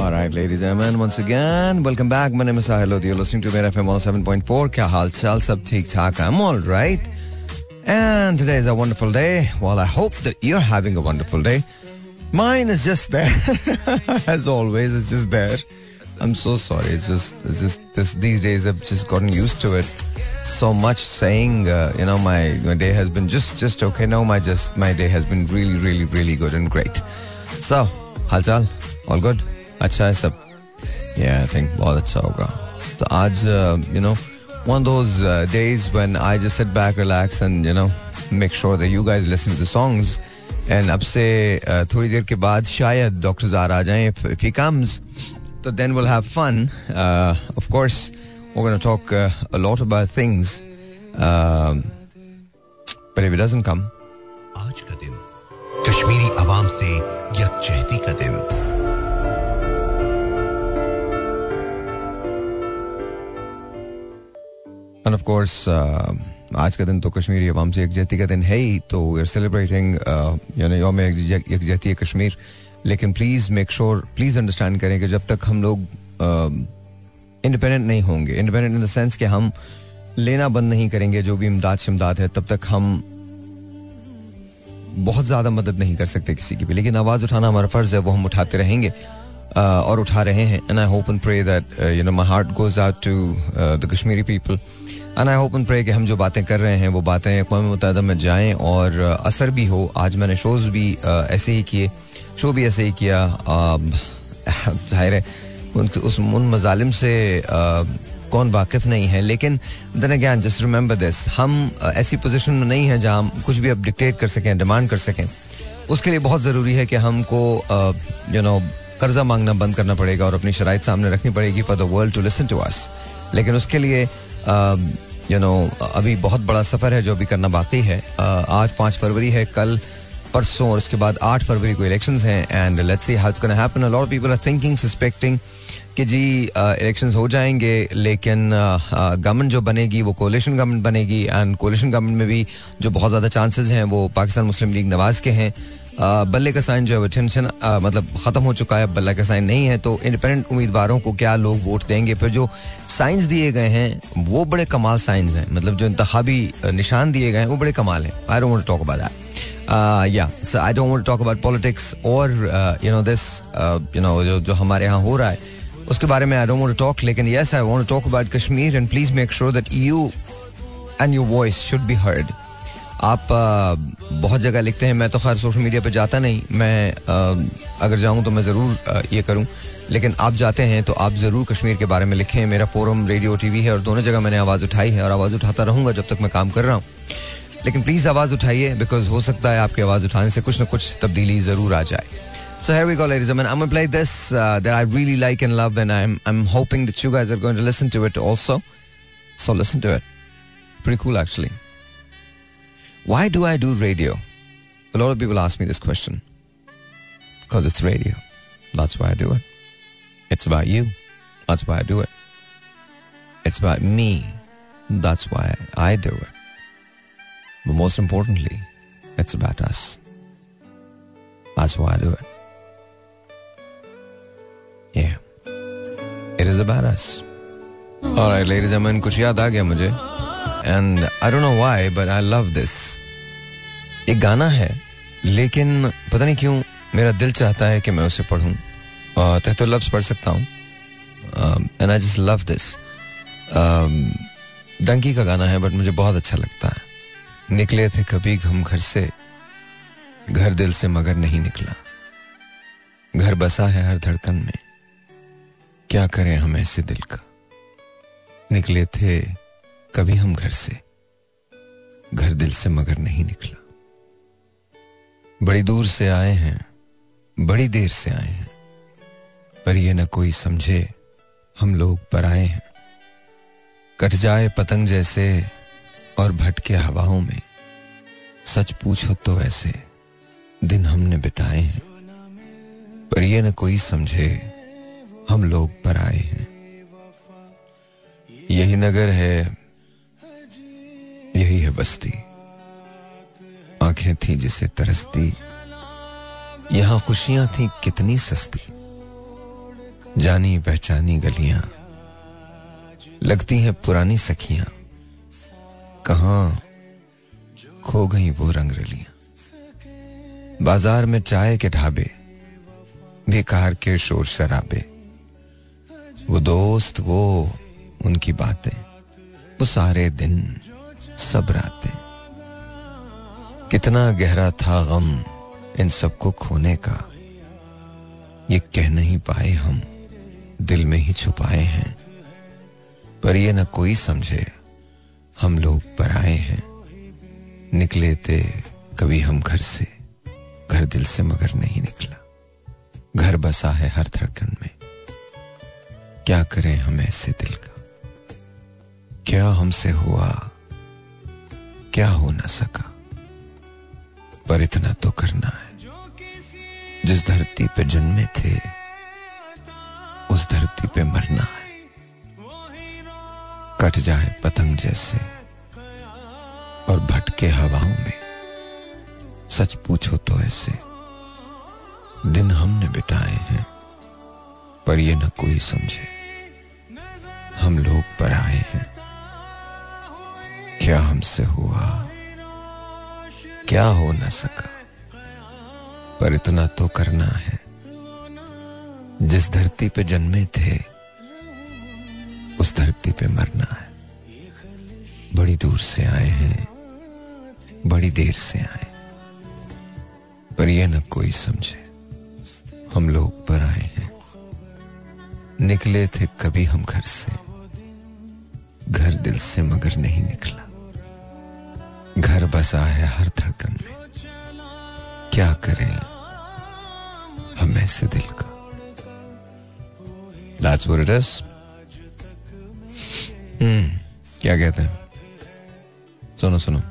All right, ladies and gentlemen, once again, welcome back. My name is Sahil You're listening to Mera FM 107.4. Kya hal chal? Sab theek thaak. I'm all right. And today is a wonderful day. Well, I hope that you're having a wonderful day. Mine is just there. As always, it's just there. I'm so sorry. It's just, it's just this, these days I've just gotten used to it. So much saying, uh, you know, my, my day has been just, just okay. No, my just, my day has been really, really, really good and great. So, halchal, all good. अच्छा है सब yeah I think बहुत अच्छा होगा तो आज uh, you know one of those uh, days when I just sit back relax and you know make sure that you guys listen to the songs and अब से uh, थोड़ी देर के बाद शायद डॉक्टर जार आ जाएँ if, if he comes so then we'll have fun uh, of course we're going to talk uh, a lot about things um, but if he doesn't come आज का दिन कश्मीरी आवाम से यकजहती का दिन एंड ऑफ़ कोर्स आज का दिन तो कश्मीरी अवाम से यकजहती का दिन है ही तो वी आर सेलिब्रेटिंग योम यकजहती कश्मीर। लेकिन please make sure please understand करें कि जब तक हम लोग इंडिपेंडेंट नहीं होंगे इंडिपेंडेंट इन द सेंस कि हम लेना बंद नहीं करेंगे जो भी इमदाद शिमदाद है तब तक हम बहुत ज़्यादा मदद नहीं कर सकते किसी की भी। लेकिन आवाज़ उठाना हमारा फ़र्ज़ है वो हम उठाते रहेंगे uh, और उठा रहे हैं। And I hope and pray that you know my heart goes out to the Kashmiri people and I hope and pray कि हम जो बातें कर रहे हैं, वो बातें अकवा मुतहदा में जाएँ और असर भी हो। आज मैंने शोज़ भी ऐसे ही किए शो भी ऐसे ही किया। ज़ाहिर है उनके उस, उन मजालिम से कौन वाकिफ नहीं है। लेकिन then again just remember this हम ऐसी पोजीशन में नहीं है जहाँ हम कुछ भी अब डिक्टेट कर सकें डिमांड कर सकें। उसके लिए बहुत ज़रूरी है कि हमको यू नो कर्जा मांगना बंद करना पड़ेगा और अपनी शराइ सामने रखनी पड़ेगी for the world to listen to us लेकिन उसके लिए यू नो अभी बहुत बड़ा सफ़र है जो अभी करना बाकी है। Uh, आज पाँच फरवरी है कल परसों और उसके बाद आठ फरवरी को इलेक्शन हैं and let's see how it's happen lot of people are thinking suspecting कि जी इलेक्शंस हो जाएँगे लेकिन गवर्नमेंट जो बनेगी वो कोलिशन गवर्नमेंट बनेगी एंड कोलिशन गवर्नमेंट में भी जो बहुत ज़्यादा चांसेस हैं वो पाकिस्तान मुस्लिम लीग नवाज़ के हैं। बल्ले का साइन जो है वो टेंशन मतलब खत्म हो चुका है बल्ला का साइन नहीं है तो इंडिपेंडेंट उम्मीदवारों को क्या लोग वोट देंगे? फिर जो साइंस दिए गए हैं, वो बड़े कमाल साइंस हैं। मतलब जो इंतबी निशान दिए गए हैं, वो बड़े कमाल हैं। I don't talk about that या so I don't want talk about politics और you know this you know जो हमारे यहाँ हो रहा है, उसके बारे में आई डोंट वांट टॉक लेकिन yes I want talk about Kashmir and please make sure that you and your voice should be heard आप बहुत जगह लिखते हैं मैं तो खैर सोशल मीडिया पे जाता नहीं मैं अगर जाऊँ तो मैं ज़रूर ये करूँ लेकिन आप जाते हैं तो आप ज़रूर कश्मीर के बारे में लिखें मेरा फोरम रेडियो टीवी है और दोनों जगह मैंने आवाज़ उठाई है और आवाज़ उठाता रहूँगा जब तक मैं काम कर रहा हूँ लेकिन प्लीज़ आवाज़ उठाइए बिकॉज़ हो सकता है आपकी आवाज़ उठाने से कुछ ना कुछ तब्दीली ज़रूर आ जाए So here we go, ladies and gentlemen. I'm gonna play this uh, that I really like and love, and I'm I'm hoping that you guys are going to listen to it also. So listen to it. Pretty cool, actually. Why do I do radio? A lot of people ask me this question. Because it's radio. That's why I do it. It's about you. That's why I do it. It's about me. That's why I do it. But most importantly, it's about us. That's why I do it. Yeah. It is about us. All right, ladies and gentlemen, कुछ याद आ गया मुझे and I don't know why but I love this एक गाना है, लेकिन पता नहीं क्यों मेरा दिल चाहता है कि मैं उसे पढ़ूं। तह तो लफ्ज पढ़ सकता हूँ। And I just love this Dunki का गाना है बट मुझे बहुत अच्छा लगता है। निकले थे कभी हम घर से, घर दिल से मगर नहीं निकला। घर बसा है हर धड़कन में, क्या करें हम ऐसे दिल का? निकले थे कभी हम घर से घर दिल से मगर नहीं निकला। बड़ी दूर से आए हैं, बड़ी देर से आए हैं, पर ये न कोई समझे हम लोग पर आए हैं। कट जाए पतंग जैसे और भटके हवाओं में, सच पूछो तो ऐसे दिन हमने बिताए हैं। पर ये न कोई समझे हम लोग पर आए हैं। यही नगर है यही है बस्ती। आँखें थी जिसे तरसती, यहाँ खुशियाँ थी कितनी सस्ती। जानी पहचानी गलियाँ, लगती हैं पुरानी सखियाँ। कहा खो गई वो रंग रलियाँ बाज़ार में चाय के ढाबे, बेकार के शोर शराबे। वो दोस्त, वो उनकी बातें, वो सारे दिन। सब रातें। कितना गहरा था गम इन सबको खोने का। ये कह नहीं पाए हम, दिल में ही छुपाए हैं। पर ये न कोई समझे, हम लोग पर आए हैं। निकले थे कभी हम घर से, घर दिल से मगर नहीं निकला। घर बसा है हर धड़कन में। क्या करें हम ऐसे दिल का? क्या हमसे हुआ क्या हो ना सका। पर इतना तो करना है। जिस धरती पे जन्मे थे, उस धरती पे मरना है। कट जाए पतंग जैसे, और भटके हवाओं में। सच पूछो तो ऐसे। दिन हमने बिताए हैं, पर ये न कोई समझे। हम लोग पर आए हैं। क्या हमसे हुआ? क्या हो न सका? पर इतना तो करना है। जिस धरती पे जन्मे थे, उस धरती पे मरना है। बड़ी दूर से आए हैं, बड़ी देर से आए। पर यह न कोई समझे, हम लोग पर आए हैं। निकले थे कभी हम घर से, घर दिल से मगर नहीं निकला। घर बसा है हर धड़कन में। क्या करें? हम ऐसे दिल का। That's what it is. Hmm, क्या कहते हैं? सुनो सुनो।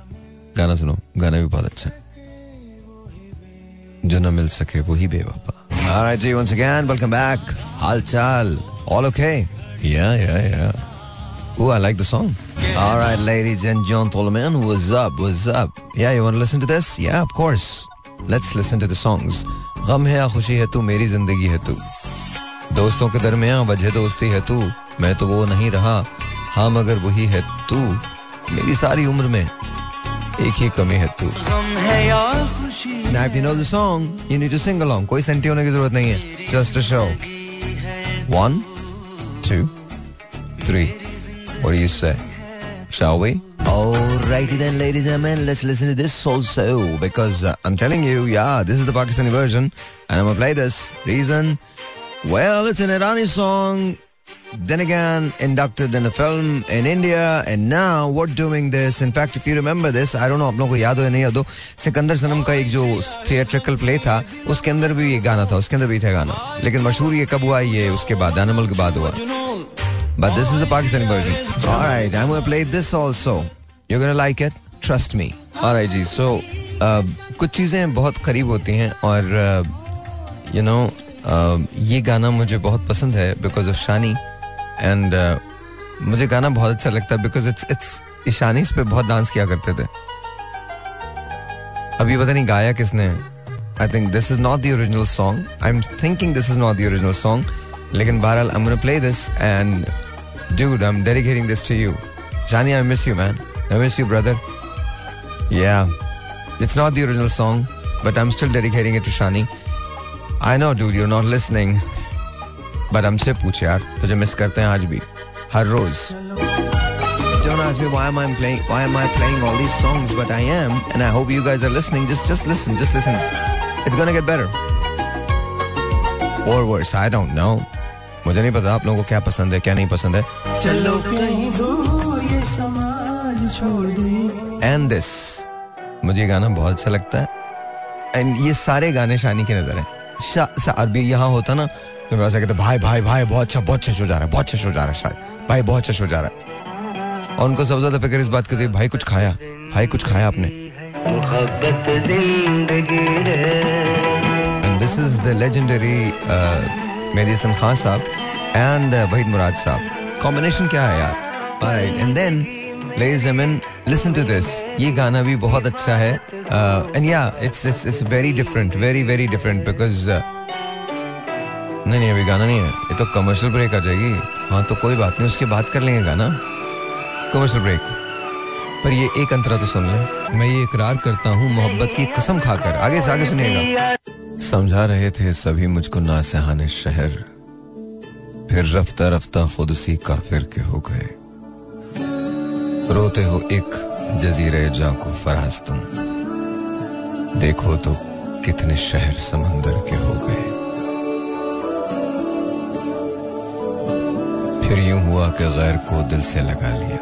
गाना सुनो। गाना भी बहुत अच्छा है। जो न मिल सके वही बेवफा। Alright, जी once again, welcome back. हाल चाल, all okay? Yeah, yeah, yeah. Oh, I like the song. All right, ladies and gentlemen, what's up? What's up? Yeah, you want to listen to this? Yeah, of course. Let's listen to the songs. गम है या खुशी है तू मेरी ज़िंदगी है तू दोस्तों के दरमियान वजह दोस्ती है तू मैं तो वो नहीं रहा हाँ मगर वही है तू मेरी सारी उम्र में एक ही कमी है तू Now if you know the song, you need to sing along. कोई सेंटी होने की ज़रूरत नहीं है. Just a show. One, two, three. What do you say? Shall we? Alrighty then, ladies and gentlemen, let's listen to this also because uh, I'm telling you, yeah, this is the Pakistani version, and I'm gonna play this. Reason? Well, it's an Irani song. Then again, inducted in a film in India, and now we're doing this. In fact, if you remember this, I don't know, आप लोगों को याद हो या नहीं याद हो सिकंदर सनम का एक जो थिएट्रिकल प्ले था उसके अंदर भी ये गाना था उसके अंदर भी था गाना लेकिन मशहूर ये कब हुआ ये उसके बाद एनिमल के बाद हुआ But this is the Pakistani version. Alright, I'm gonna play this also. You're gonna like it. Trust me. Alright ji, so uh, कुछ चीज़ें बहुत करीब होती हैं और uh, you know, uh, ये गाना मुझे बहुत पसंद है बिकॉज़ ऑफ़ शानी एंड मुझे गाना बहुत अच्छा लगता है बिकॉज़ इट्स इट्स ईशानी इस पे बहुत डांस किया करते थे अभी पता नहीं गाया किसने I think this is not the original song I am thinking this is not the original song लेकिन बहरहाल I am play this and dude i'm dedicating this to you shani i miss you man i miss you brother yeah it's not the original song but i'm still dedicating it to shani I know dude you're not listening but हमसे पूछ यार तुझे miss करते हैं आज भी हर रोज Don't ask me why am I playing why am I playing all these songs but I am and I hope you guys are listening just just listen just listen it's gonna get better or worse I don't know मुझे नहीं पता आप लोगों को क्या पसंद है क्या नहीं पसंद है। चलो कहीं दूर ये समाज छोड़ दे। एंड दिस मुझे ये गाना बहुत अच्छा लगता है। एंड ये सारे गाने शानी की नज़र है। अरबी यहाँ होता ना तो मेरा कहते भाई भाई भाई बहुत अच्छा बहुत अच्छा शो जा रहा है बहुत अच्छा शो जा रहा है शायद। भाई बहुत अच्छा शो जा रहा है। और उनको सबसे ज़्यादा फ़िक्र इस बात की थी भाई कुछ खाया भाई कुछ खाया आपने? This is the legendary Mehdi Hassan Khan sahab and Waheed Murad sahab. Combination क्या है यार? Right and then and gentlemen listen to this. ये गाना भी बहुत अच्छा है। Uh, yeah it's it's it's very different very very different because uh, नहीं नहीं अभी गाना नहीं है। ये तो कमर्शियल ब्रेक आ जाएगी। हाँ तो कोई बात नहीं उसके बाद कर लेंगे गाना। कमर्शियल ब्रेक पर ये एक अंतरा तो सुन लें। मैं ये इकरार करता हूँ मोहब्बत की कसम खाकर। आगे से आगे सुनिएगा। समझा रहे थे सभी मुझको नासहाने शहर। फिर रफ्ता रफ्ता खुद उसी काफिर के हो गए। रोते हो एक जजीरे जा को फराज तुम। देखो तो कितने शहर समंदर के हो गए। फिर यूँ हुआ कि गैर को दिल से लगा लिया।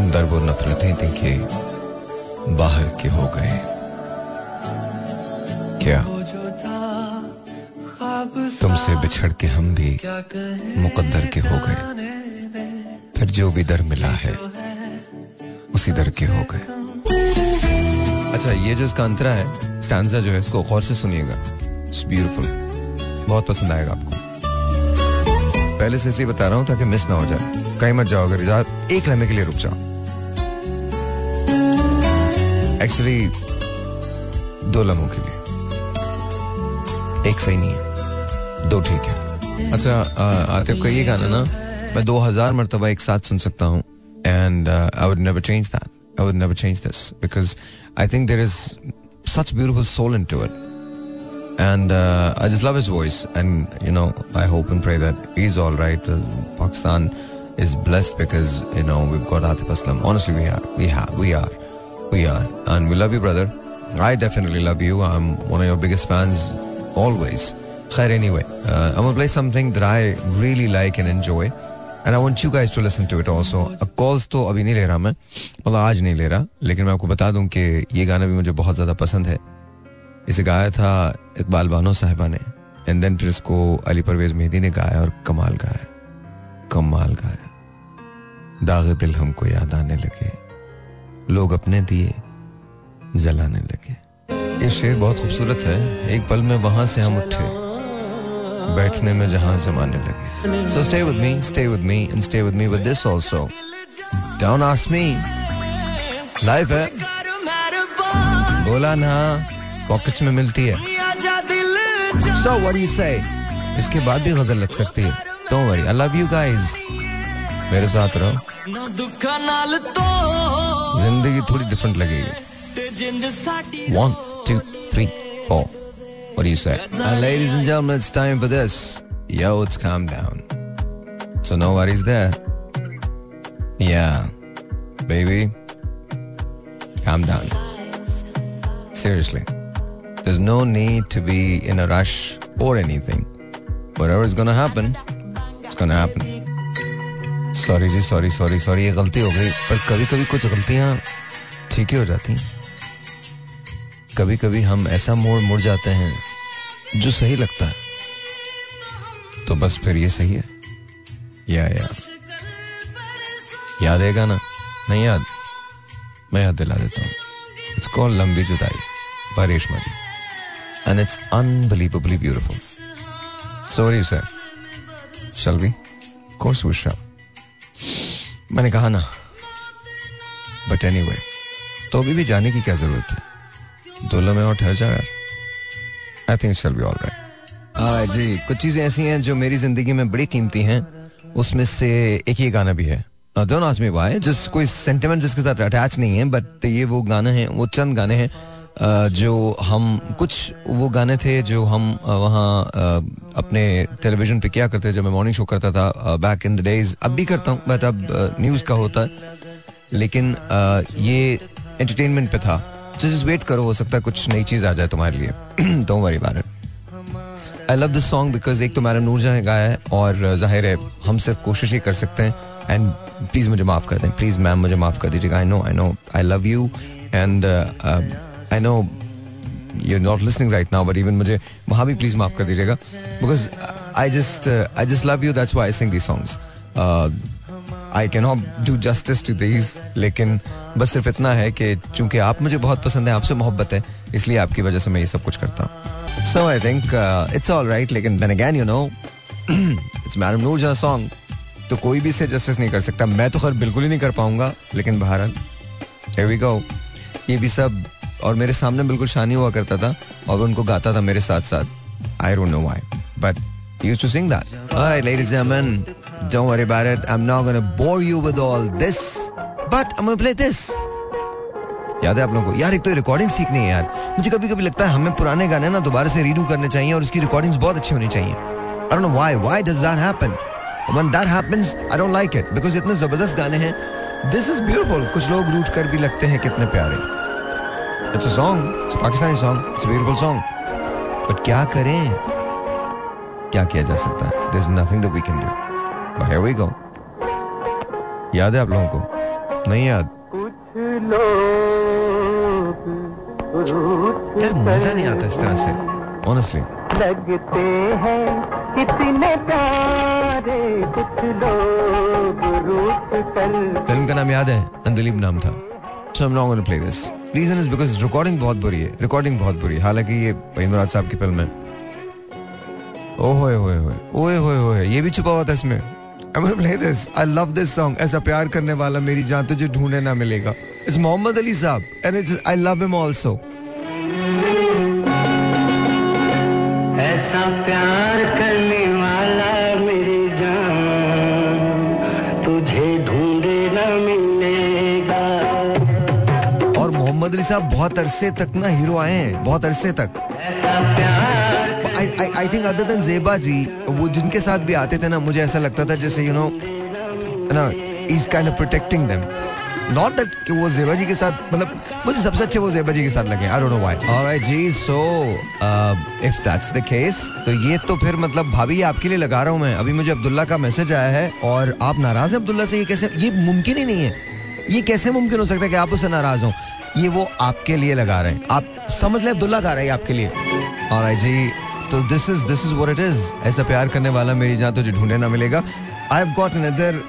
अंदर वो नफरतें दिखे बाहर के हो गए। क्या। तुमसे बिछड़ के हम भी मुकद्दर के हो गए। फिर जो भी दर मिला है, उसी दर के हो गए। अच्छा ये जो इसका अंतरा है, स्टैंडा जो है, इसको गौर से सुनिएगा। ब्यूटीफुल बहुत पसंद आएगा आपको। पहले से इसलिए बता रहा हूँ ताकि मिस ना हो जाए। कहीं मत जाओ, अगर जाओ एक लम्हे के लिए रुक जाओ। एक्चुअली दो लम्हों के लिए। एक सही नहीं है दो ठीक है अच्छा आतिफ का ये गाना ना मैं दो हजार मरतबा एक साथ सुन सकता हूँ and I would never change that I would never change this because I think there is such beautiful soul into it. And uh, I just love his voice. And, you know, I hope and pray that he's all right. Uh, Pakistan is blessed because, you know, we've got Atif Aslam. Honestly, we are. We have. We are. We are. And we love you, brother. I definitely love you. I'm one of your biggest fans Always. Khair, anyway. Uh, I'm to play something that I really like and enjoy. And I want you guys to listen to it also calls तो अभी नहीं ले रहा मैं मतलब आज नहीं ले रहा लेकिन मैं आपको बता दूँ कि ये गाना भी मुझे बहुत ज़्यादा पसंद है इसे गाया था इकबाल बानो साहिबा ने एंड देन फिर इसको अली परवेज मेहदी ने गाया और कमाल गाया कमाल गाया दाग दिल हमको याद आने लगे लोग अपने दिए जलाने लगे ये शेर बहुत खूबसूरत है। एक पल में वहाँ से हम उठे। बैठने में जहाँ जमाने लगे। So stay with me stay with me and stay with me with this also don't ask me life है। बोला ना पॉकेट्स में मिलती है। सो व्हाट यू से इसके बाद भी गज़ल लग सकती है। Don't worry I love you guys मेरे साथ रहो। ज़िंदगी थोड़ी डिफरेंट लगेगी। One two three four What do you say? And ladies and gentlemen, it's time for this. Yo, it's calm down. So no worries there. Yeah, baby, calm down. Seriously, there's no need to be in a rush or anything. Whatever is gonna happen, it's gonna happen. Sorry ji sorry sorry sorry ये गलती हो गई पर कभी कभी कुछ गलतियां ठीक ही हो जाती हैं कभी कभी हम ऐसा मोड़ मुड़ जाते हैं जो सही लगता है। तो बस फिर ये सही है। या या। याद आएगा ना? नहीं याद? मैं याद दिला देता हूँ। It's call Lambi Judaai by Reshma and it's unbelievably beautiful sorry sir shall we course we मैंने कहा ना बट एनी anyway, तो अभी भी जाने की क्या ज़रूरत है? दो लम्हे और ठहर यार। I think shall be all right ji, कुछ चीज़ें ऐसी हैं जो मेरी ज़िंदगी में बड़ी कीमती हैं। उसमें से एक ही गाना भी है। दोनों आदमी वाई जिस कोई सेंटिमेंट जिसके साथ अटैच नहीं है बट ये वो गाने हैं, वो चंद गाने हैं जो हम, कुछ वो गाने थे जो हम वहाँ अपने टेलीविज़न पे किया करते जब मैं मॉर्निंग शो करता था बैक इन द डेज़ अब भी करता हूँ बट अब न्यूज़ का होता है। लेकिन ये एंटरटेनमेंट पे था। जस्ट वेट करो, हो सकता है कुछ नई चीज़ आ जाए तुम्हारे लिए। Don't worry about it I love this song because एक तो मैडम नूरजा ने गाया है और ज़ाहिर है हम सिर्फ़ कोशिश ही कर सकते हैं। एंड प्लीज़ मुझे माफ़ कर दें। प्लीज़ मैम मुझे माफ़ कर दीजिएगा। I know I know I love you and I know you not listening right now but even मुझे वहाँ भी प्लीज़ माफ़ कर दीजिएगा। Because I just I just love you that's why I sing these songs I can not do justice to these लेकिन बस सिर्फ़ इतना है कि चूँकि आप मुझे बहुत पसंद है, आपसे मोहब्बत है, इसलिए आपकी वजह से मैं ये सब कुछ करता हूँ। So I think it's all right लेकिन then again you know it's madam Noor Jehan song तो कोई भी इसे जस्टिस नहीं कर सकता। मैं तो खैर बिल्कुल ही नहीं कर पाऊँगा, लेकिन बहरहाल, here ये भी सब, और मेरे सामने बिल्कुल शानी हुआ करता था, और उनको गाता था मेरे साथ साथ I don't know but he used to sing that. All right, ladies and gentlemen, don't worry about it. I'm not going to bore you with all this, but I'm going to play this. याद है आप लोगों को? यार एक तो recording सीखनी है यार। मुझे कभी कभी लगता है हमें पुराने गाने ना दोबारा से रीडू करने चाहिए और उसकी रिकॉर्डिंग्स बहुत अच्छी होनी चाहिए। I don't know why why does that happen when that happens I don't like it because इतने ज़बरदस्त गाने हैं। दिस इज़ ब्यूटीफुल कुछ लोग रूट कर भी लगते हैं कितने प्यारे। It's a song it's Pakistani song it's a beautiful song but क्या करें? क्या किया जा सकता है? There is nothing that we can do but here we go याद है आप लोगों को? नहीं याद? यार मज़ा नहीं आता इस तरह से। ऑनेस्टली लगते हैं कितने प्यारे कुछ लोग रूठ कर फ़िल्म का नाम याद है? अंदलीब नाम था। सो not going to play this. Reason is because recording बहुत बुरी है। रिकॉर्डिंग बहुत बुरी है। हालाँकि ये इमरान साहब की फ़िल्म है। ओए होए होए ओए होए होए ये भी छुपा हुआ था इसमें I'm gonna play this. I love this song. ऐसा प्यार करने वाला मेरी जान तुझे ढूँढने ना मिलेगा. It's मोहम्मद अली साहब and it's I love him also. ऐसा प्यार करने वाला मेरी जान तुझे ढूंढे न मिलेगा और मोहम्मद अली साहब बहुत अरसे तक ना हीरो आए हैं बहुत अरसे तक ऐसा प्यार आई थिंक अदर देन जेबा जी वो जिनके साथ भी आते थे ना, मुझे ऐसा लगता था जैसे यू नो ना is kind of protecting them not that कि वो जेबा जी के साथ मतलब मुझे सबसे अच्छे वो जेबा जी के साथ लगे I don't know why alright ji so if that's the case तो ये तो फिर मतलब भाभी आपके लिए लगा रहा हूँ मैं। अभी मुझे अब्दुल्ला का मैसेज आया है, और आप नाराज़ हैं अब्दुल्ला से, ये कैसे, ये मुमकिन ही नहीं है। ये कैसे मुमकिन हो सकता है कि आप उससे नाराज़ हो? ये वो आपके लिए लगा रहे हैं। आप समझ ले अब्दुल्ला गा रहा है आपके लिए। और जी तो this is this is what it is ऐसा प्यार करने वाला मेरी जान तुझे ढूंढे ना मिलेगा। I have got another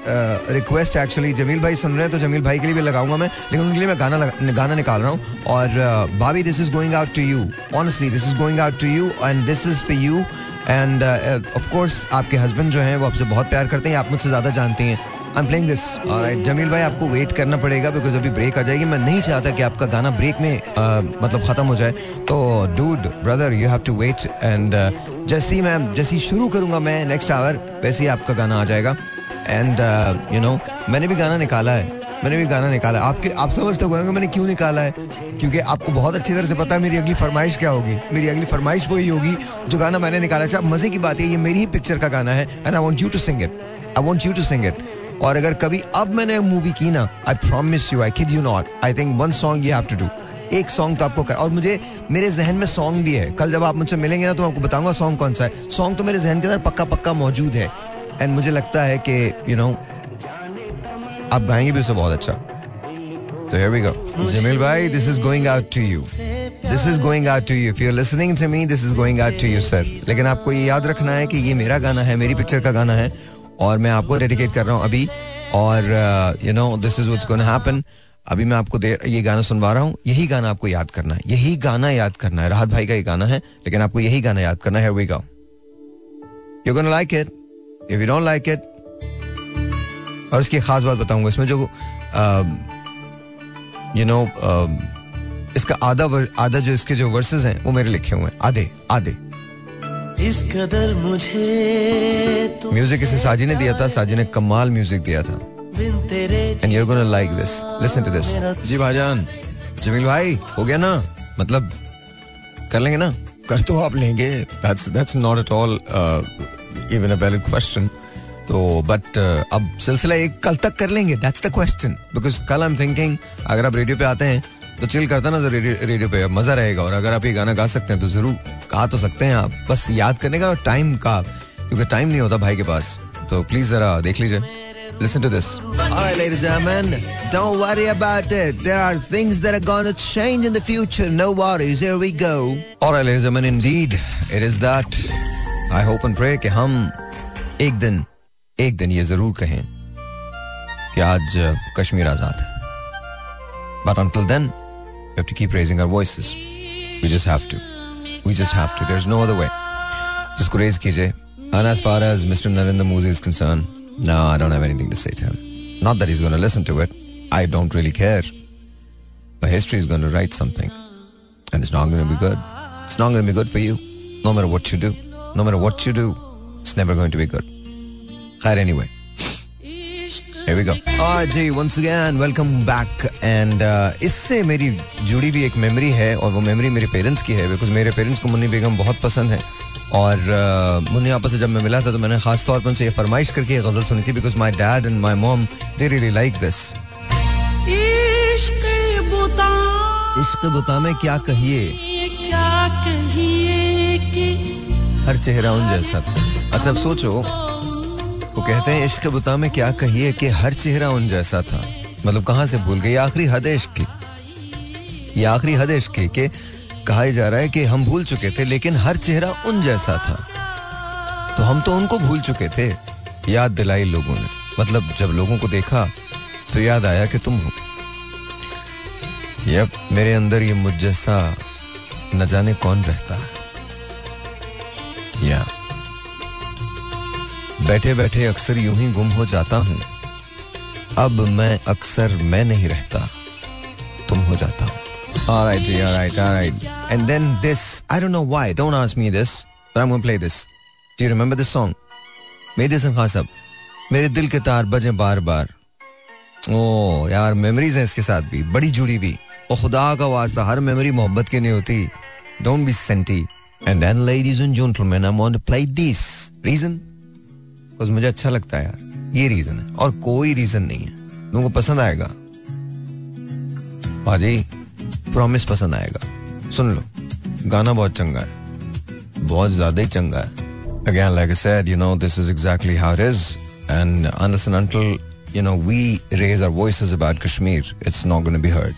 request actually Jameel भाई सुन रहे हैं तो जमील भाई के लिए भी लगाऊँगा मैं लेकिन उनके लिए मैं गाना लगा, गाना निकाल रहा हूँ। और uh, भाभी this is going out to you honestly this is going out to you and this is for you and of course आपके हस्बैंड जो हैं वो आपसे बहुत प्यार करते हैं आप मुझसे ज़्यादा जानती हैं। I am playing this alright Jameel भाई आपको वेट करना पड़ेगा बिकॉज़ अभी ब्रेक आ जाएगी। मैं नहीं चाहता कि आपका गाना ब्रेक में uh, मतलब खत्म हो जाए। तो dude brother you have to wait and जैसे ही मैं जैसे ही शुरू करूँगा मैं नेक्स्ट आवर वैसे ही आपका गाना आ जाएगा। एंड यू नो मैंने भी गाना निकाला है। मैंने भी गाना निकाला आपके आप समझते होंगे मैंने क्यों निकाला है? क्योंकि आपको बहुत अच्छी तरह से पता है मेरी अगली फरमाइश क्या होगी। मेरी अगली फरमाइश वही होगी जो गाना मैंने निकाला अच्छा मज़े की बात है ये मेरी ही पिक्चर का गाना है and I want you to sing it I want you to sing it और अगर कभी अब मैंने मूवी की ना I promise you I kid you not I think one song you have to do एक सॉन्ग तो आपको कर और मुझे मेरे जहन में सॉन्ग भी है कल जब आप मुझसे मिलेंगे ना तो आपको बताऊँगा सॉन्ग कौन सा है सॉन्ग तो मेरे जहन के अंदर पक्का पक्का मौजूद है एंड मुझे लगता है कि यू नो आप गाएँगे भी उसे बहुत अच्छा तो here we go. Jamil bhai, this is going out to you. This is going out to you. If you're listening to me, this is going out to you, sir. लेकिन आपको ये याद रखना है कि ये मेरा गाना है मेरी पिक्चर का गाना है और मैं आपको डेडिकेट कर रहा हूँ अभी। और you know this is happen अभी मैं आपको ये गाना सुनवा रहा हूँ। यही गाना आपको याद करना है। यही गाना याद करना है। राहत भाई का ये गाना है, लेकिन आपको यही गाना याद करना है। We go you like it if you don't like it और इसकी खास बात बताऊँगा। इसमें जो यू नो इसका आधा आधा जो इसके जो वर्सेस हैं, वो मेरे लिखे हुए हैं। आधे आधे। इस कदर मुझे म्यूज़िक इसे साजी ने दिया था साजी ने कमाल म्यूज़िक दिया था। And you're gonna like this. Listen to this. जी भाईजान। जमील भाई हो गया ना? मतलब कर लेंगे ना? कर तो आप लेंगे। That's that's not at all uh, even a valid question. तो बट अब सिलसिला एक कल तक कर लेंगे। दैट्स द क्वेश्चन बिकॉज़ कल आई एम थिंकिंग अगर आप रेडियो पे आते हैं तो चिल करता ना रेडियो पे मज़ा रहेगा और अगर आप ये गाना गा सकते हैं तो ज़रूर गा तो सकते हैं आप बस याद करने का टाइम का क्योंकि टाइम नहीं होता भाई के पास तो प्लीज़ जरा देख लीजिए Listen to this. All right, ladies and gentlemen, don't worry about it. There are things that are going to change in the future. No worries. Here we go. All right, ladies and gentlemen, indeed, it is that. I hope and pray कि हम एक दिन एक दिन ये ज़रूर कहें कि आज uh, कश्मीर आज़ाद है But until then, We have to keep raising our voices. We just have to. We just have to. There's no other way. Just raise KJ. And as far as Mr. Narendra Modi is concerned, no, I don't have anything to say to him. Not that he's going to listen to it. I don't really care. But history is going to write something. And it's not going to be good. It's not going to be good for you. No matter what you do. No matter what you do. It's never going to be good. Had anyway. Here we go. Alright ji, once again, welcome back. And uh, इससे मेरी जुड़ी भी एक memory है और वो memory मेरे parents की है बिकॉज़ मेरे पेरेंट्स को मुन्नी बेगम बहुत पसंद है। और uh, मुन्नी आपस से जब मैं मिला था तो मैंने खास तौर पर उनसे ये फरमाइश करके ये गज़ल सुनी थी because my dad and my mom they really like this इश्क बुता। में क्या कहिए? क्या कहिए हर चेहरा उन जैसा। अच्छा अब सोचो कहते हैं, इश्क बुता में क्या कहिए कि हर चेहरा उन जैसा था। मतलब कहाँ से भूल गए आखिरी हद इश्क की। ये आखिरी हद इश्क की कहा जा रहा है कि हम भूल चुके थे, लेकिन हर चेहरा उन जैसा था। तो हम तो उनको भूल चुके थे, याद दिलाई लोगों ने। मतलब जब लोगों को देखा तो याद आया कि तुम हो। यप मेरे अंदर ये मुझ जैसा न जाने कौन रहता है। या बैठे बैठे अक्सर यूँ ही गुम हो जाता हूँ। अब मैं अक्सर मैं नहीं रहता तुम हो जाता हूँ। Alright, G, alright, alright. And then this, I don't know why, don't ask me this, but I'm gonna play this. Do you remember this song? मेरे हसन खान साहब मेरे दिल के तार बजे बार बार ओ यार मेमोरीज हैं इसके साथ भी बड़ी जुड़ी हुई। और खुदा का वास्ता हर मेमोरी मोहब्बत की नहीं होती। Don't be senti and then ladies and gentleman I want to play this reason because मुझे अच्छा लगता है यार। ये रीजन है और कोई रीजन नहीं है। लोगों को पसंद आएगा। बाजी प्रॉमिस पसंद आएगा। सुन लो गाना बहुत चंगा है। बहुत ज़्यादा ही चंगा है। Again like i said you know this is exactly how it is. And unless and until you know we raise our voices about kashmir it's not going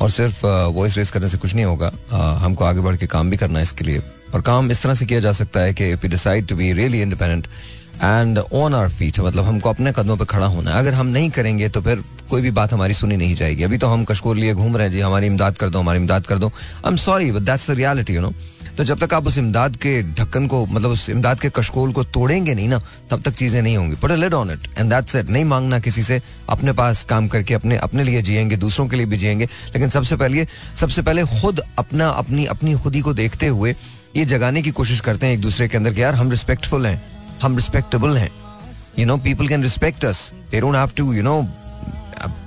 और सिर्फ़ वॉइस रेस करने से कुछ नहीं होगा। Uh, हमको आगे बढ़ के काम भी करना है इसके लिए। और काम इस तरह से किया जा सकता है कि if you decide to be really independent and on our feet मतलब हमको अपने कदमों पर खड़ा होना है। अगर हम नहीं करेंगे तो फिर कोई भी बात हमारी सुनी नहीं जाएगी। अभी तो हम कशकोर लिए घूम रहे हैं। जी, हमारी इमदाद कर दो, हमारी इमदाद कर दो। I am sorry but that's the reality you know तो जब तक आप उस इमदाद के ढक्कन को मतलब उस इमदाद के कशकोल को तोड़ेंगे नहीं ना, तब तक चीज़ें नहीं होंगी। A lid on it and that's it नहीं मांगना किसी से। अपने पास काम करके अपने अपने लिए जिएँगे, दूसरों के लिए भी जिएँगे। लेकिन सबसे पहले सबसे पहले खुद अपना, अपनी अपनी खुदी को देखते हुए ये जगाने की कोशिश करते हैं एक दूसरे के अंदर कि यार, हम रिस्पेक्टफुल हैं। हम रिस्पेक्टेबल हैं. You know people can respect us they don't have to you know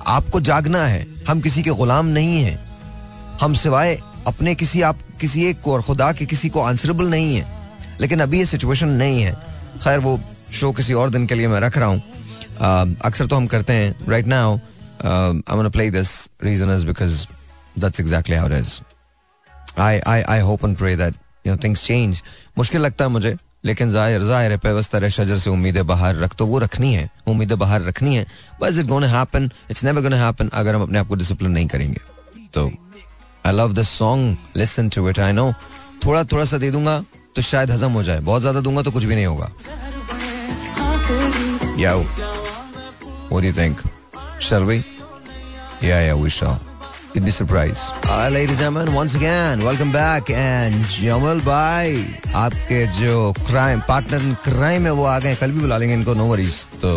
आपको जागना है. हम किसी के गुलाम नहीं हैं. हम सिवाय अपने किसी आप, किसी एक को और खुदा के किसी को आंसरेबल नहीं है. लेकिन अभी ये सिचुएशन नहीं है. खैर, वो शो किसी और दिन के लिए मैं रख रहा हूँ. अक्सर तो हम करते हैं. Right now I want play this reason is because that's exactly how it is I I I hope and pray that you know things change मुश्किल लगता है मुझे. लेकिन ज़ाहिर ज़ाहिर है पेवस्तर शजर से उम्मीदें बाहर रख तो वो रखनी है उम्मीदें बाहर रखनी है। बस it gonna happen it's never gonna happen अगर हम अपने आप को डिसिप्लिन नहीं करेंगे। तो I love this song listen to it I know थोड़ा थोड़ा सा दे दूँगा तो शायद हजम हो जाए। बहुत ज़्यादा दूँगा तो कुछ भी नहीं होगा। Yo, what do you think? Shall we? You'd be surprised. All right, ladies and gentlemen, once again, welcome back. And Jamal भाई आपके जो क्राइम पार्टनर इन क्राइम है वो आ गए कल भी बुला लेंगे इनको नो वरीज तो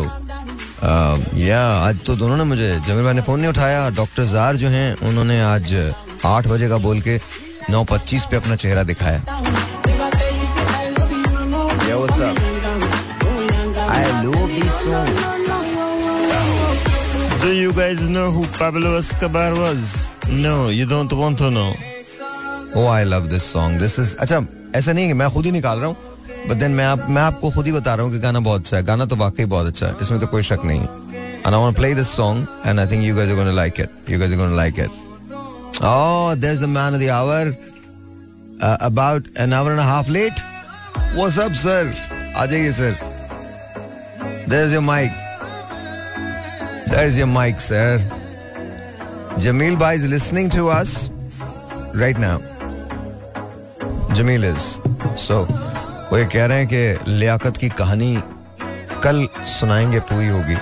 या आज तो दोनों ने मुझे जमील भाई ने फ़ोन नहीं उठाया डॉक्टर जार जो हैं उन्होंने आज आठ बजे का बोल के नौ पच्चीस पे अपना चेहरा दिखाया Yeah, what's up? I love this song. Do you guys know who Pablo Escobar was? No, you don't want to know. Oh, I love this song. This is अच्छा ऐसा नहीं है कि मैं खुद ही निकाल रहा हूँ बट देन मैं आप मैं आपको खुद ही बता रहा हूँ कि गाना बहुत अच्छा है गाना तो वाकई बहुत अच्छा है इसमें तो कोई शक नहीं है and I want to play this song and I think you guys are going to like it. You guys are going to like it. Oh, there's the man of the hour. Uh, about an hour and a half late. What's up, sir? आ जाइए sir. There's your mic. There's your mic, sir. Jamil Bhai is listening to us right now. Jamil is. So, वो ये कह रहे हैं कि लियाकत की कहानी कल सुनाएँगे पूरी होगी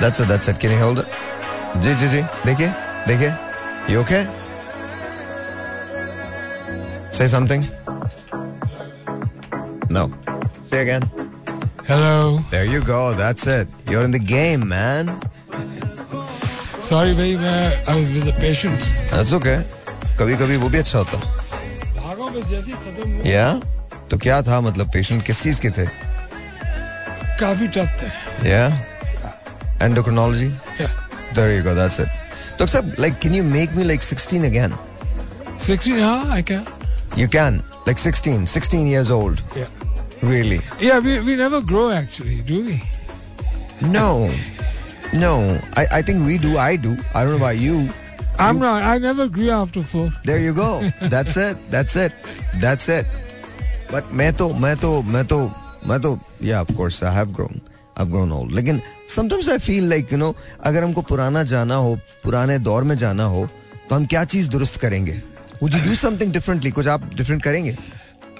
That's it, that's it. Can you hold it? जी जी जी देखिए देखिए You okay? Say something. No. Say again. Hello. There you go. That's it. You're in the game, man. Sorry, भाई uh, I was with the patient. That's okay. कभी कभी वो भी अच्छा होता. Yeah. तो क्या था मतलब पेशेंट किस चीज के थे? काफी टफ थे. Yeah. Endocrinology. Yeah. There you go. That's it. So, like, can you make me like 16 again? 16? Yeah, I can. You can. Like 16, 16 years old. Yeah. Really? Yeah, we, we never grow actually, do we? No. No. I, I think we do. I do. I don't know about you. I'm you, not. I never grew after four. There you go. That's it. That's it. That's it. But मैं तो मैं तो मैं तो मैं तो yeah of course I have grown. I've grown old. लेकिन sometimes I feel like you know अगर हमको पुराना जाना हो पुराने दौर में जाना हो तो हम क्या चीज़ दुरुस्त करेंगे Would you do something differently? कुछ आप different करेंगे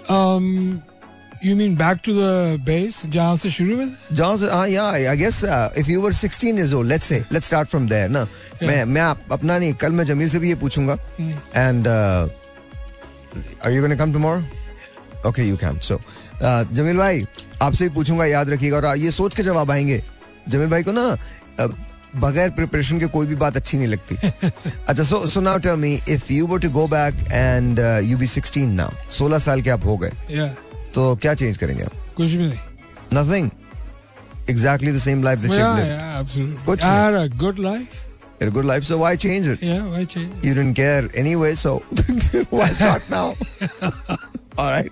Um, you mean back to the base जहाँ से शुरू में थे? जहाँ से हाँ या I guess if you were 16 years old let's say let's start from there ना? मैं मैं आप- अपना नहीं कल मैं जमील से भी ये पूछूँगा। And are you gonna come tomorrow okay you can so Jameel भाई आपसे ही पूछूँगा याद रखिएगा। और ये सोच के जवाब आएँगे। जमील भाई को ना uh, बगैर प्रिपरेशन के कोई भी बात अच्छी नहीं लगती। अच्छा so so now tell me if you were to go back and you be 16 now 16 साल के आप हो गए। Yeah. तो क्या चेंज करेंगे आप कुछ भी नहीं. Nothing. Exactly the same life that Yeah, you've lived. yeah, absolutely. Kuch I had a good life. So why change it? Yeah, why change? You didn't care anyway, so why start now? All right.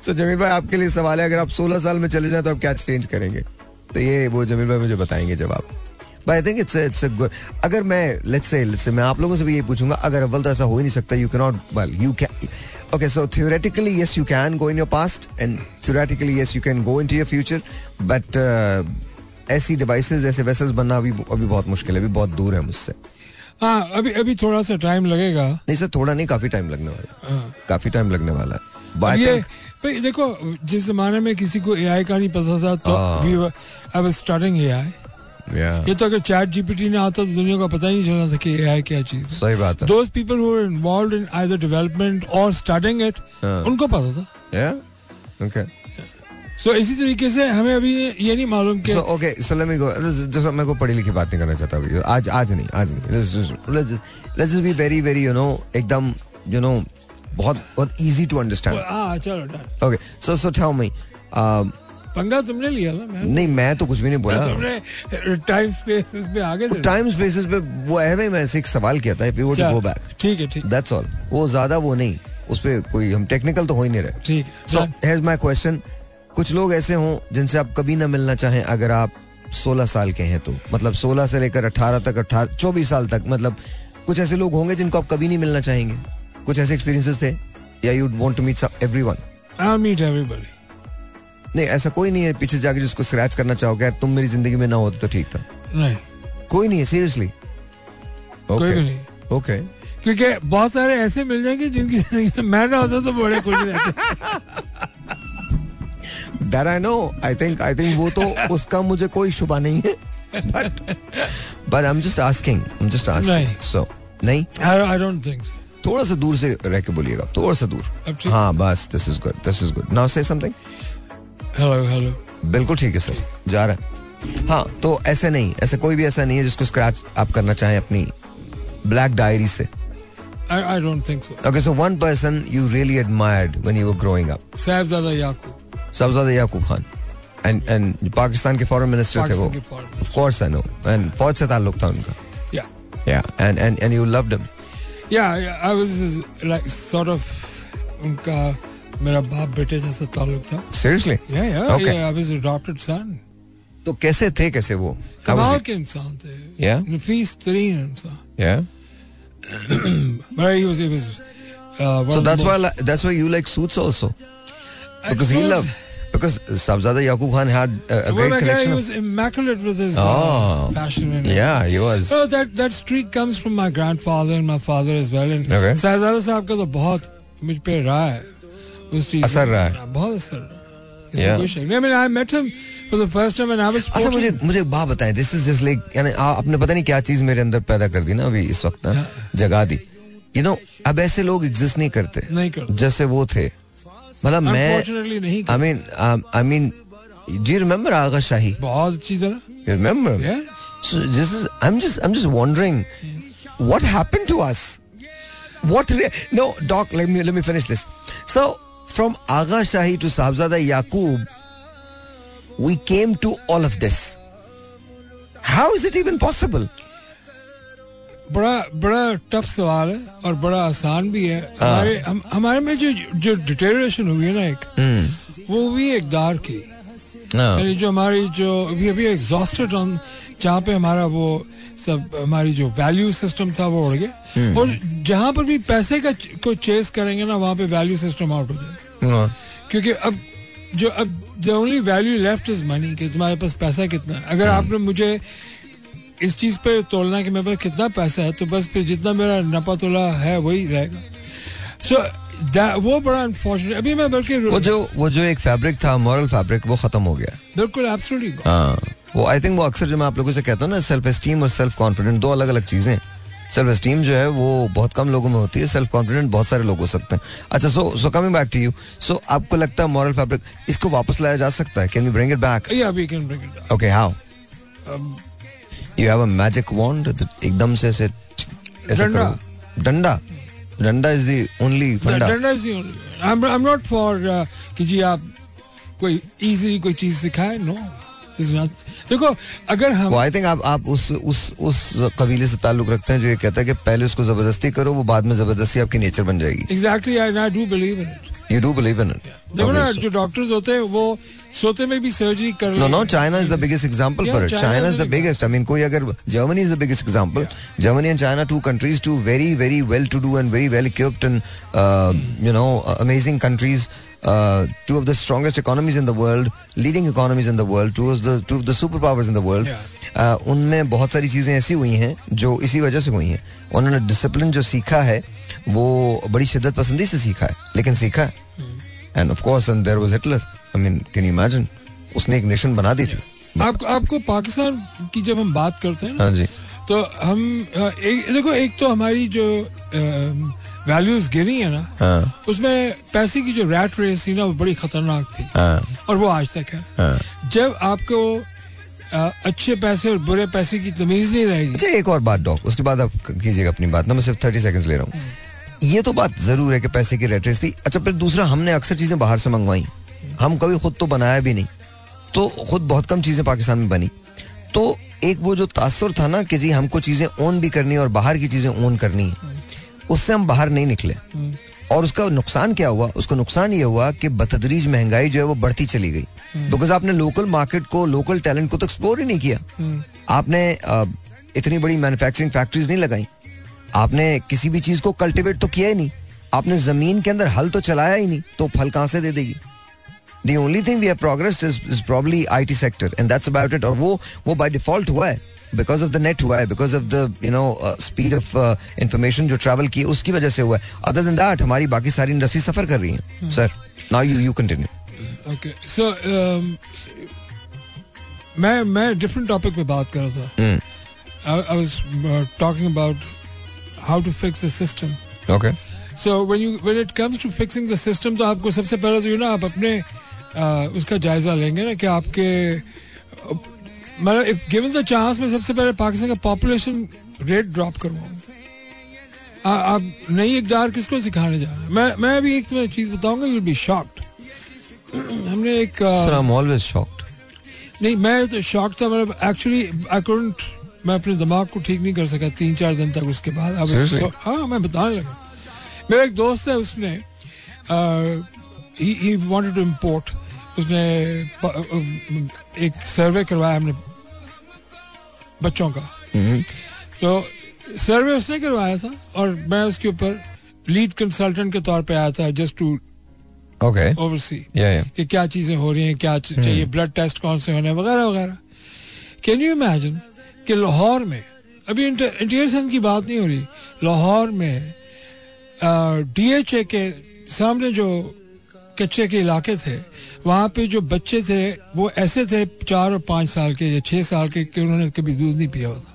So Jamil भाई आपके लिए सवाल है अगर आप 16 साल में चले जाए तो आप क्या चेंज करेंगे तो ये वो जमील भाई मुझे बताएँगे जवाब But I think it's a, it's a good अगर मैं let's say let's say मैं आप लोगों से भी ये पूछूँगा अगर अव्वल तो ऐसा हो ही नहीं सकता you cannot well you can okay so theoretically yes you can go in your past and theoretically yes you can go into your future but uh, ऐसी डिवाइसेस ऐसे वेसल्स बनना अभी अभी बहुत मुश्किल है अभी बहुत दूर है मुझसे हाँ अभी अभी थोड़ा सा टाइम लगेगा नहीं सर थोड़ा नहीं काफ़ी टाइम लगने वाला है हाँ. काफ़ी टाइम लगने वाला है ये भाई देखो जिस जमाने में किसी को एआई का नहीं पता था तो हाँ. I was studying AI ये तो अगर चैट जीपीटी ने आता तो दुनिया का पता ही नहीं चला था कि ए आई क्या चीज़ सही बात है। दोस्त people who in either development or starting it उनको पता था। या ओके सो इसी तरीके से हमें अभी ये नहीं मालूम कि ओके सो लेट मी मैं को पढ़ी लिखी बात करना चाहता हूँ। आज आज नहीं आज नहीं। Let's be very very you know एकदम यू नो बहुत बहुत easy to understand okay so so tell me पंगा तुमने लिया ना मैं नहीं मैं तो कुछ भी नहीं बोला। तुमने टाइम स्पेस पे आगे थे टाइम स्पेसिस पे वो है भाई मैं एक सवाल किया था were to चल, ठीक है ठीक। That's all. वो ज़्यादा वो नहीं उस पे कोई हम टेक्निकल तो हो ही नहीं रहे। ठीक सो done. माय क्वेश्चन कुछ लोग ऐसे हों जिनसे आप कभी ना मिलना चाहें अगर आप 16 साल के हैं तो मतलब 16 से लेकर 18 तक 18 24 साल तक मतलब कुछ ऐसे लोग होंगे जिनको आप कभी नहीं मिलना चाहेंगे? कुछ ऐसे एक्सपीरियंसेस थे? या you want to meet everyone I'll meet everybody. नहीं ऐसा कोई नहीं है पीछे जाके जिसको स्क्रैच करना चाहोगे तुम मेरी ज़िंदगी में ना होते तो ठीक था। नहीं। कोई नहीं है सीरियसली नहीं। ओके क्योंकि बहुत सारे ऐसे मिल जाएँगे जिनकी ज़िंदगी मैं ना होता तो बड़े खुश रहते that I know I think I think वो तो उसका मुझे कोई शुबा नहीं है। But but I am just asking I am just asking नहीं। सो नहीं? I, I don't think so. थोड़ा सा दूर से रह के बोलिएगा थोड़ा सा दूर। हाँ बस this is good this is good now say something Hello, hello. बिल्कुल ठीक है सर। जा रहा है। हाँ तो ऐसे नहीं ऐसे कोई भी ऐसा नहीं है जिसको स्क्रैच आप करना चाहें अपनी ब्लैक डायरी से। I, I don't think so. Okay so one person you really admired when you were growing up Sahabzada Yaqub Sahabzada Yaqub Khan and and Pakistan के फॉरेन मिनिस्टर थे वो। Of course I know and फौज से ताल्लुक था उनका। Yeah. या and and and you loved him Yeah, yeah, I was like sort of उनका मेरा बाप बेटे जैसा ताल्लुक था seriously yeah, Okay. yeah. I was adopted तो कैसे थे कैसे वो कमाल के इंसान थे Yeah? नफीस तरीन इंसान Yeah. But he was, he was uh, So that's why that's why you like suits also because he loved because Sabzada Yaqub Khan had a, a Well, great my guy, he was immaculate with his Oh. uh, fashion. And yeah, he was. Oh, that that streak comes from my grandfather and my father as well. And Okay. साहबजादा साहब का तो बहुत मुझ पे रहा है उस चीज़ असर रहा है। बहुत असर रहा है। I was अच्छा मुझे मुझे बात बताएँ दिस इज़ जस्ट लाइक यानी आपने पता नहीं क्या चीज़ मेरे अंदर पैदा कर दी ना अभी इस वक्त ना जगा दी यू नो अब ऐसे लोग एग्जिस्ट नहीं करते नहीं करते। जैसे वो थे मतलब मैं I mean I mean do you remember Agha Shahi बहुत चीज़ है ना you happened to us. What? Re- no, Doc. Let me let me finish this. So, from Agha Shahi to Sahibzada Yaqub, we came to all of this. How is it even possible? बड़ा बड़ा tough सवाल है और बड़ा आसान भी है हमारे हम, हमारे में जो जो डिटेरेशन हुई है ना एक वो हुई है इकदार की No. यानी जो हमारी जो अभी अभी एग्जॉस्टेड ऑन जहाँ पे हमारा वो सब हमारी जो वैल्यू सिस्टम था वो उड़ गया। और जहाँ पर भी पैसे का को चेस करेंगे ना वहाँ पे वैल्यू सिस्टम आउट हो जाएगा। क्योंकि अब जो अब the only value left is money कि तुम्हारे पास पैसा कितना है। अगर आपने मुझे इस चीज़ पे तोलना है कि मेरे पास कितना पैसा है तो बस फिर जितना मेरा नपा तोला है वही रहेगा। सो वो बड़ा अनफॉर्चुनेट अभी मैं बल्कि वो जो वो जो एक फैब्रिक था मॉरल फैब्रिक वो खत्म हो गया। बिल्कुल एब्सोल्युटली हाँ वो आई थिंक वो अक्सर जो मैं आप लोगों से कहता हूँ ना सेल्फ एस्टीम और सेल्फ कॉन्फिडेंट दो अलग अलग चीज़ें सेल्फ एस्टीम जो है वो बहुत कम लोगों में होती है सेल्फ कॉन्फिडेंट बहुत सारे लोग हो सकते हैं। अच्छा so so coming back to you so आपको लगता है मॉरल फैब्रिक इसको वापस लाया जा सकता है? Can you bring it back या we can bring it okay how you have a magic wand एकदम से ऐसे ऐसे डंडा। डंडा इज़ दी ओनली डंडा is the only I am not for कि जी आप कोई इजीली कोई चीज़ सिखाए नो देखो अगर हम आई थिंक आप आप उस उस उस कबीले से ताल्लुक रखते हैं जो ये कहता है कि पहले उसको ज़बरदस्ती करो वो बाद में ज़बरदस्ती आपकी नेचर बन जाएगी exactly I I do believe in it you do believe in it देखो ना जो डॉक्टर्स होते हैं वो सोते में भी सर्जरी कर No, no, लेते हैं। China is the biggest example Yeah, for it. China China is is the the biggest. I mean, कोई अगर Germany is the biggest example. Germany and China, two countries, two very, very well-to-do and very well-equipped and uh, you know uh, amazing countries. Uh, two of the strongest economies in the world, leading economies in the world, two of the two of the superpowers in the world. Uh, उनमें बहुत सारी चीज़ें ऐसी हुई हैं जो इसी वजह से हुई हैं। उन्होंने डिसिप्लिन जो सीखा है वो बड़ी शिद्दत पसंदी से सीखा है लेकिन सीखा है। And of course and there was Hitler I mean can you imagine उसने एक नेशन बना दी थी। आपको आपको पाकिस्तान की जब हम बात करते हैं हाँ जी। तो हम एक देखो एक तो हमारी जो वैल्यूज़ गिरी है ना हाँ। उसमें पैसे की जो रैट रेस थी ना वो बड़ी खतरनाक थी। हाँ। और वो आज तक है। हाँ। जब आपको अच्छे पैसे और बुरे पैसे की तमीज नहीं रहेगी। अच्छा एक और बात डॉक उसके बाद आप कीजिएगा अपनी बात। ना मैं सिर्फ़ थर्टी सेकंड्स ले रहा हूँ। ये तो बात ज़रूर है कि पैसे की रेट रेस थी। अच्छा फिर दूसरा हमने अक्सर चीज़ें बाहर से मंगवाई। हम कभी खुद तो बनाया भी नहीं। तो खुद बहुत कम चीज़ें पाकिस्तान में बनी। तो एक वो जो तासुर था ना कि जी हमको चीज़ें ओन भी करनी है और बाहर की चीज़ें ओन करनी है। उससे हम बाहर नहीं निकले। और उसका नुकसान क्या हुआ? उसका नुकसान ये हुआ कि बतदरीज महँगाई जो है वो बढ़ती चली गई। बिकॉज़ आपने लोकल मार्केट को लोकल टैलेंट को तो एक्सप्लोर ही नहीं किया। आपने इतनी बड़ी मैन्युफैक्चरिंग फैक्ट्रीज नहीं लगाई। आपने किसी भी चीज़ को कल्टिवेट तो किया ही नहीं। आपने ज़मीन के अंदर हल तो चलाया ही नहीं तो फल कहाँ से दे देगी? The only thing we have progressed is, is probably IT sector, and that's about it. और वो वो by default हुआ है। Because of the net हुआ है because of the you know uh, speed of uh, जो travel की उसकी वजह से हुआ है। Other than that हमारी बाकी सारी इंडस्ट्री सफ़र कर रही है। Sir now you you continue. Okay so मैं मैं डिफरेंट टॉपिक पे बात कर रहा था. I was talking about how to fix the system okay. So when you when it comes to fixing the system तो आपको सबसे पहले तो यू ना आप अपने uh, उसका जायजा लेंगे ना कि आपके मतलब इफ़ गिवन द चांस मैं सबसे पहले पाकिस्तान का पॉपुलेशन रेट ड्रॉप करवाऊँगा आप नई इकदार किसको सिखाने जा रहे हैं? मैं मैं अभी एक तुम्हें चीज़ बताऊँगा यू बी शॉक्ड हमने एक always shocked. नहीं मैं तो शॉक था मतलब एक्चुअली आई कुडंट मैं अपने दिमाग को ठीक नहीं कर सका तीन चार दिन तक उसके बाद। अब हाँ मैं बताने लगा। मेरा एक दोस्त है उसने ही वांटेड टू इम्पोर्ट उसने एक सर्वे करवाया हमने बच्चों का। तो सर्वे उसने करवाया था और मैं उसके ऊपर लीड कंसल्टेंट के तौर पे आया था जस्ट टू okay. ओवरसी कि क्या चीज़ें हो रही हैं क्या चाहिए ब्लड टेस्ट कौन से होने वगैरह वगैरह। कैन यू इमेजिन कि लाहौर में अभी इंटीरियर सिंध की बात नहीं हो रही। लाहौर में डीएचए के सामने जो कच्चे के इलाके थे वहाँ पे जो बच्चे थे वो ऐसे थे चार और पाँच साल के या छह साल के कि उन्होंने कभी दूध नहीं पिया होता।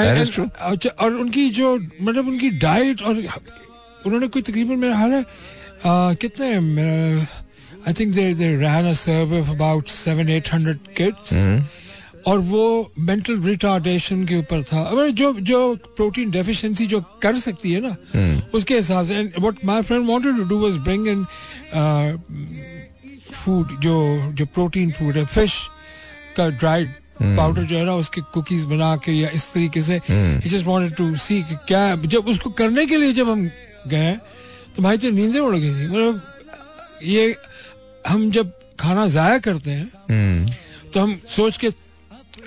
Is and- true. अच्छा, और उनकी जो मतलब उनकी डाइट और उन्होंने कोई तकरीबन मेरा हाल है कितने I think they they ran a survey of about seven eight hundred kids और वो मेंटल रिटार्डेशन के ऊपर था। अब जो जो प्रोटीन डेफिशिएंसी जो कर सकती है ना उसके हिसाब से what my friend wanted to do was bring in food जो जो प्रोटीन फ़ूड है फ़िश का ड्राइड पाउडर जो है ना उसके कुकीज बना के या इस तरीके से जस्ट वांटेड टू सी क्या जब उसको करने के लिए जब हम गए तो भाई तो नींदें उड़ गई थी। मतलब ये हम जब खाना जाया करते हैं हम्म, तो हम सोच के जा-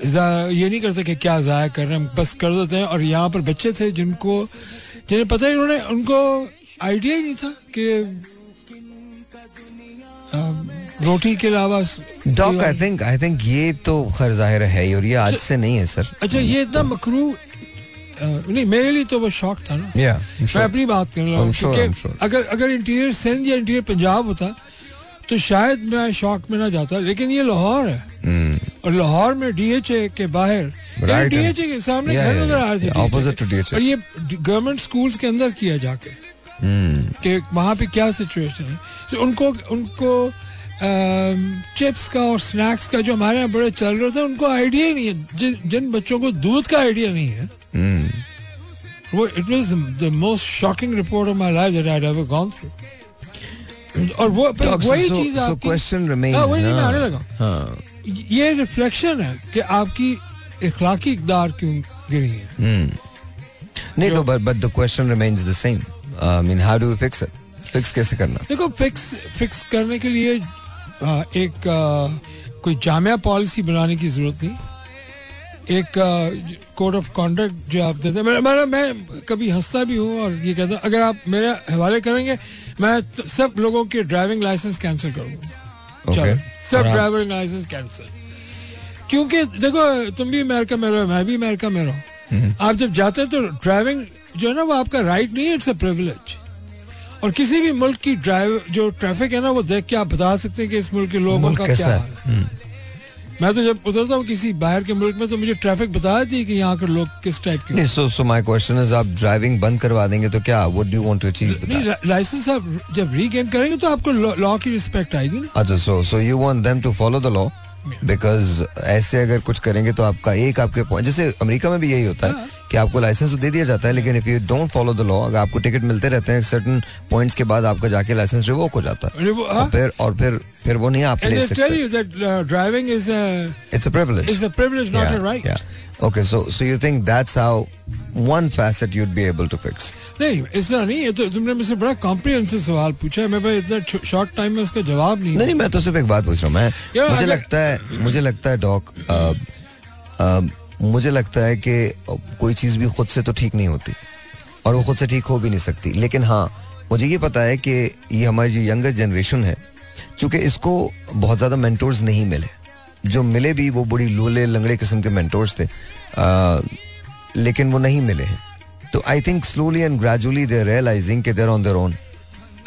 ये नहीं करते कि क्या जाया कर रहे हैं बस कर देते हैं और यहाँ पर बच्चे थे जिनको जिन्हें पता ही उन्होंने उनको आइडिया ही नहीं था कि रोटी के अलावा डॉक आई थिंक आई थिंक ये तो खैर ज़ाहिर है ही और ये आज से नहीं है सर अच्छा ये इतना मकरू नहीं मेरे लिए तो वो शौक था ना या मैं अपनी बात कर रहा हूँ sure, sure. अगर अगर इंटीरियर सिंध या इंटीरियर पंजाब होता तो शायद मैं शौक में ना जाता लेकिन ये लाहौर है. और लाहौर में डीएचए के बाहर. डीएचए के सामने घर नज़र आ रहे थे. और ये गवर्नमेंट स्कूल्स के अंदर किया जाके Hmm. कि वहाँ पे क्या सिचुएशन है तो उनको उनको चिप्स का और स्नैक्स का जो हमारे यहाँ बड़े चल रहे थे उनको आइडिया ही नहीं है जिन बच्चों को दूध का आइडिया नहीं है Hmm. वो it was the most shocking report of my life that I ever gone through और वो वही चीज़ आपकी question remains, हाँ, वही मैं आने लगा हाँ. ये रिफ्लेक्शन है कि आपकी इखलाकी इकदार क्यों गिरी है Hmm. नहीं तो but the question remains the same. I mean, how do we fix it? Fix कैसे करना? देखो फिक्स फिक्स करने के लिए आ, एक आ, कोई जामिया पॉलिसी बनाने की ज़रूरत नहीं एक कोड ऑफ़ कॉन्डक्ट जो आप देते हैं मैं, मैं, कभी हंसता भी हूँ और ये कहता हूँ अगर आप मेरे हवाले करेंगे मैं सब लोगों के ड्राइविंग लाइसेंस कैंसिल करूँगा. चलो सब ड्राइवर लाइसेंस कैंसिल क्योंकि देखो तुम भी अमेरिका में रहो मैं भी अमेरिका में रहो। हम्म। आप जब जाते हैं तो ड्राइविंग जो है ना वो आपका राइट नहीं है इट्स अ प्रिविलेज और किसी भी मुल्क की ड्राइव जो ट्रैफ़िक है ना वो देख के आप बता सकते हैं कि इस मुल्क के लोगों का क्या है? है मैं तो जब उतरता हूँ किसी बाहर के मुल्क में तो मुझे ट्रैफ़िक बता देती है कि यहाँ के लोग किस टाइप के नहीं so so my question is आप ड्राइविंग बंद करवा देंगे तो क्या what do want to achieve नहीं लाइसेंस आप जब रीगेन करेंगे तो आपको लॉ की रिस्पेक्ट आएगी ना। अच्छा so so you want them to follow the law because ऐसे अगर कुछ करेंगे तो आपका एक आपके पॉइंट जैसे अमेरिका में भी यही होता है। कि आपको लाइसेंस तो दे दिया जाता है लेकिन if you don't follow the law अगर आपको टिकट मिलते रहते हैं सर्टन पॉइंट्स के बाद आपका जाके लाइसेंस रिवोक हो जाता है। हाँ? और फिर और फिर फिर वो नहीं आप ले सकते। driving is a it's a privilege is a privilege, not a right. Okay, so so you think that's how one facet you'd be able to fix? नहीं इतना नहीं ये तो तुमने मुझसे बड़ा कॉम्प्रिहेंसिव सवाल पूछा है। मैं भाई इतना शॉर्ट टाइम में इसका जवाब नहीं नहीं मैं तो सिर्फ़ एक बात पूछ रहा हूँ। मैं मुझे लगता है मुझे लगता है डॉक अ, अ, मुझे लगता है कि कोई चीज़ भी खुद से तो ठीक नहीं होती और वो खुद से ठीक हो भी नहीं सकती। लेकिन हाँ मुझे ये पता है कि ये हमारी जो यंगर जनरेशन है चूँकि इसको बहुत ज़्यादा मेंटोर्स नहीं मिले। जो मिले भी वो बड़ी लोले लंगड़े किस्म के मेंटोर्स थे। अ, लेकिन वो नहीं मिले हैं। तो I think slowly and gradually they're realising they're on their own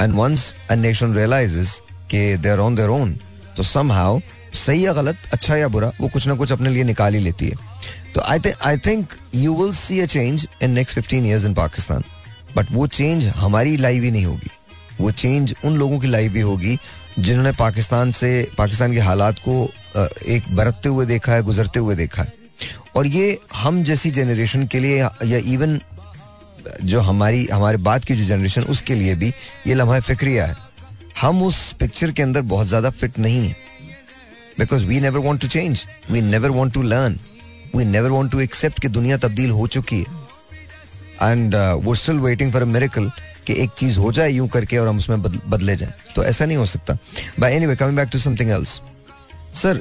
and once a nation realises कि they are on their own तो समहाउ सही या गलत अच्छा या बुरा, वो कुछ ना कुछ अपने लिए निकाल ही लेती है। तो I think I think you will see a change in next 15 years in Pakistan but वो चेंज हमारी लाइव ही नहीं होगी। वो चेंज उन लोगों की लाइव भी होगी जिन्होंने पाकिस्तान से, पाकिस्तान के हालात को एक बरतते हुए देखा है, गुजरते हुए देखा है। और ये हम जैसी जनरेशन के लिए या इवन जो हमारी, हमारे बाद की जो जनरेशन उसके लिए भी ये लम्हा फिक्रिया है। हम उस पिक्चर के अंदर बहुत ज़्यादा फिट नहीं है। Because we never want to change we never want to learn we never want to accept कि दुनिया तब्दील हो चुकी है। एंड वो still waiting for a miracle कि एक चीज़ हो जाए यूँ करके और हम उसमें बदले जाएँ। तो ऐसा नहीं हो सकता। By anyway coming back to something else sir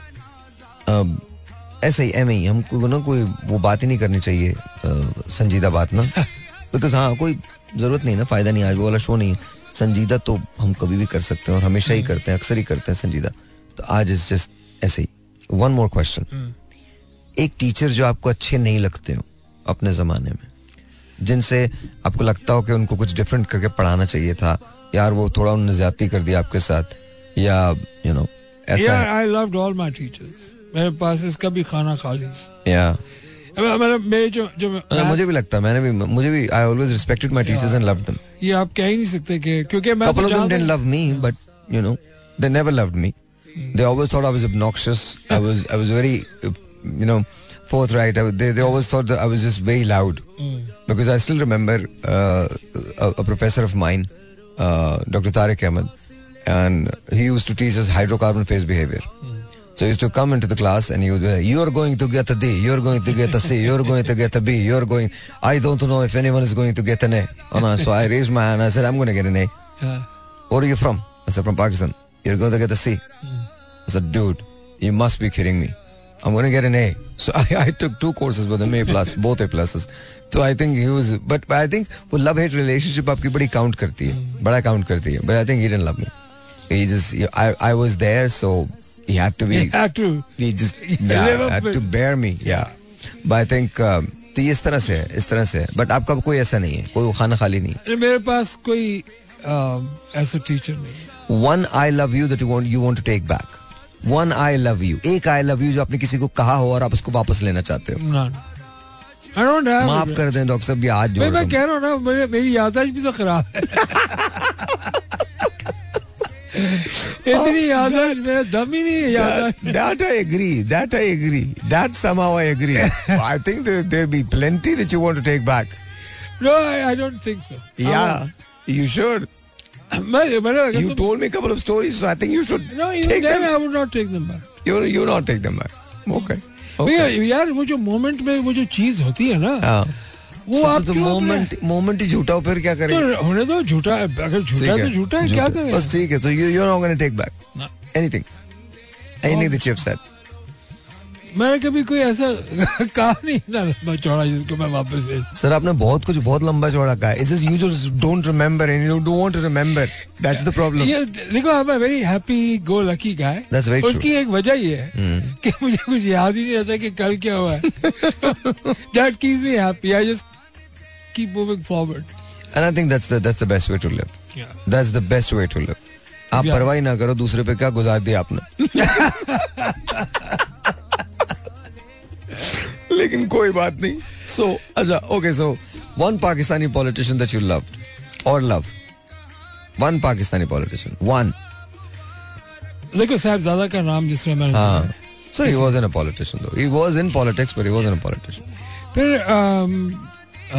ऐसे ही एम ही हमको ना कोई वो बात ही नहीं करनी चाहिए संजीदा बात ना। बिकॉज़ हाँ कोई ज़रूरत नहीं ना फ़ायदा नहीं आज वो वाला शो नहीं है। संजीदा तो हम कभी भी कर सकते हैं और हमेशा ही करते हैं अक्सर ही करते हैं संजीदा। तो आज इज़ जस्ट ऐसे ही। वन मोर क्वेश्चन एक टीचर जो आपको अच्छे नहीं लगते हो अपने जमाने में जिनसे आपको लगता हो कि उनको कुछ डिफरेंट करके पढ़ाना चाहिए था यार वो थोड़ा उन्होंने ज्यादती कर दी आपके साथ या यू नो ऐसा I loved all my teachers. मेरे पास इसका भी खाना खा ली या जो जो मुझे भी लगता मैंने भी मुझे भी I always respected my teachers and loved them ये आप कह ही नहीं सकते कि क्योंकि मैं of them जानता didn't love me, but you know, they never loved me. They always thought I was obnoxious. I was, I was very, you know, forthright. I, they, they always thought that I was just very loud. Because I still remember uh, a, a professor of mine, uh, Dr. Tariq Ahmed, and he used to teach us hydrocarbon phase behavior. So he used to come into the class and he would be You're going to get a D, you're going to get a C, you're going to get a B, you're going. I don't know if anyone is going to get an A. So I raised my hand, I said, I'm going to get an A. Yeah. Where are you from? I said, From Pakistan. You're going to get a C. I said, Dude, you must be kidding me. I'm going to get an A. So I, I took two courses with him, A plus, both A pluses. So I think he was, but, but I think वो love hate relationship आपकी बड़ी count करती है, बड़ा count करती है. But I think he didn't love me. He just, I, I was there, so he had to be. You have to he just live yeah, up had with- to bear me yeah but I think um, तो ये इस तरह से है इस तरह से है बट आपका कोई ऐसा नहीं है कोई खाना खाली नहीं अरे मेरे पास कोई um, ऐसा टीचर नहीं है one I love you that you want you want to take back one I love you एक आई लव यू जो आपने किसी को कहा हो और आप उसको वापस लेना चाहते हो आई माफ़ कर दें डॉक्टर साहब ये आज मैं मैं कह रहा हूँ ना मेरे मेरी याददाश्त भी तो खराब है इतनी याददाश्त मेरा दम ही नहीं That I agree. That I agree. That somehow I agree. I think there there'll be plenty that you want to take back. No I don't think so Yeah, you should. मैं मैंने You तुम told me a couple of stories, so I think you should no take then them. I would not take them back You you not take them back. Okay. Okay. यार यार वो जो moment में वो जो चीज़ होती है ना हाँ. वो So, आप तो moment moment ही झूठा फिर क्या करेंगे तो होने दो झूठा है अगर झूठा तो झूठा है क्या करें बस ठीक है तो you're not going to take back No. anything anything that you have said मैंने कभी कोई ऐसा कहा नहीं ना लंबा चौड़ा जिसको मैं वापस सर आपने बहुत कुछ बहुत लंबा चौड़ा कहा is you just don't remember and you don't want to remember that's the problem ये देखो I am very happy go lucky guy true. Hmm. उसकी एक वजह ये है कि मुझे कुछ याद ही नहीं रहता कि कल क्या हुआ है। That keeps me happy I just keep moving forward and I think that's the that's the best way to live that's the best way to live आप परवाही ना करो दूसरे पे क्या गुजार दिया आपने? लेकिन कोई बात नहीं सो अच्छा okay so one Pakistani politician that you loved और love one Pakistani politician one देखो साहबजादा का नाम जिस तरह मैंने हाँ सुना है। So he wasn't a politician though. He was in politics, but he wasn't a politician. फिर um,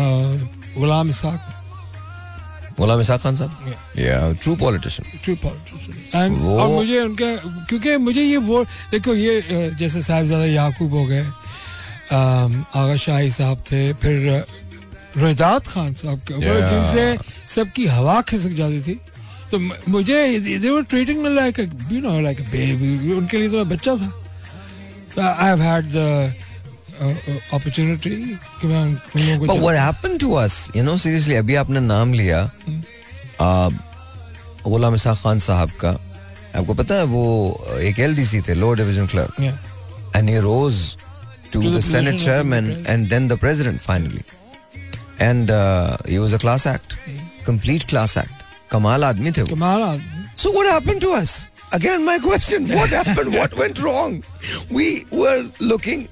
uh, Ghulam Ishaq Ghulam Ishaq Khan साहब? Yeah, true politician. True politician and और मुझे उनका क्योंकि मुझे ये वो देखो ये अ, जैसे साहिबजादा याकूब हो गए आगा शाही साहब थे फिर रोहिदात खान साहब के ऊपर Yeah. जिनसे सबकी हवा खिसक जाती थी। तो मुझे they were treating me like you know like baby उनके लिए तो मैं बच्चा था। I have had the opportunity कि मैं उन लोगों को what happened to us? You know, seriously, अभी आपने नाम लिया। आ, गुलाम इसाक खान साहब का। आपको पता है वो एक एलडीसी थे lower division clerk and he rose to, the, Senate chairman and then the president finally. And uh, it was a class act, complete class act. Kamal admi the. Kamal. So what happened to us? Again, my question: What happened? what went wrong? We were looking.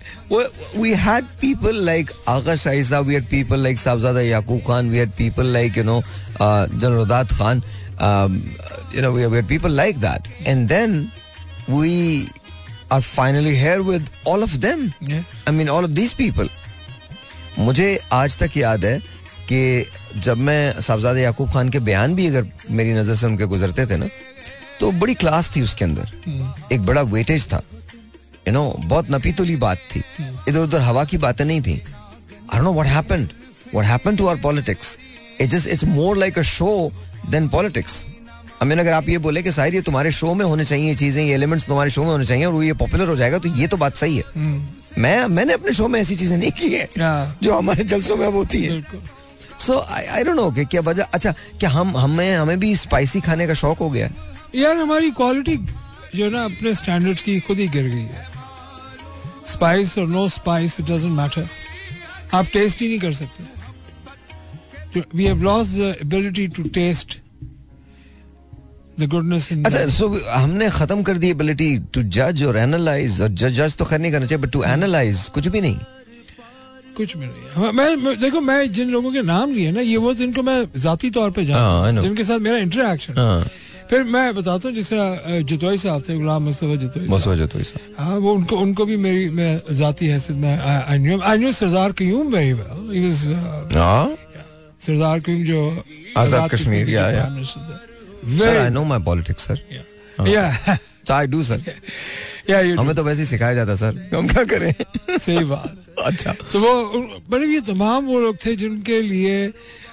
We had people like Agha Shaiza. We had people like Sabzada Yaqub Khan. We had people like you know uh, Jalrodat Khan. Um, you know, we had people like that. And then we are finally here with all of them. I mean, all of these people. मुझे आज तक याद है कि जब मैं साहबजादा याकूब खान के बयान भी अगर मेरी नज़र से उनके गुजरते थे ना तो बड़ी क्लास थी उसके अंदर। एक बड़ा वेटेज था। यू नो बहुत नपीतुली बात थी। इधर उधर हवा की बातें नहीं थी। I know what happened what happened to our politics it just it's more like a show than politics I mean अगर आप ये बोले कि शायद ये तुम्हारे शो में होने चाहिए ये चीज़ें ये एलिमेंट्स तुम्हारे शो में होने चाहिए और वो ये पॉपुलर हो जाएगा तो ये तो बात सही है। मैं मैंने अपने शो में ऐसी चीज़ें नहीं की है Yeah. जो हमारे जलसों में अब होती है। सो आई आई डोंट नो कि क्या वजह अच्छा क्या हम हमें हमें भी स्पाइसी खाने का शौक हो गया यार हमारी क्वालिटी जो ना अपने स्टैंडर्ड्स की खुद ही गिर गई है। स्पाइस और no spice it doesn't matter आप टेस्ट ही नहीं कर सकते। We have lost the ability to taste the goodness in अच्छा सो हमने खत्म कर दी एबिलिटी टू जज और एनालाइज और जज जज तो खैर नहीं करना चाहिए बट टू एनालाइज कुछ भी नहीं। कुछ भी नहीं। हाँ, मैं, मैं देखो मैं जिन लोगों के नाम लिए ना ये वो जिनको मैं जाती तौर पे हाँ, जानता know. हूँ जिनके साथ मेरा इंटरेक्शन हाँ। फिर मैं बताता हूँ जैसे जतोई साहब थे गुलाम मुस्तफ़ा जतोई साहब। बस वजह तो हाँ वो उनको उनको भी मेरी मैं जाती हैसियत में I knew I knew Sardar Qayyum very well he was हाँ? सरदार क्यूम जो Azad Kashmir, yeah. Sir I know my politics sir या आई डू सर या हमें तो वैसे ही सिखाया जाता सर हम क्या करें? सही बात अच्छा। तो वो बड़े ये तमाम वो लोग थे जिनके लिए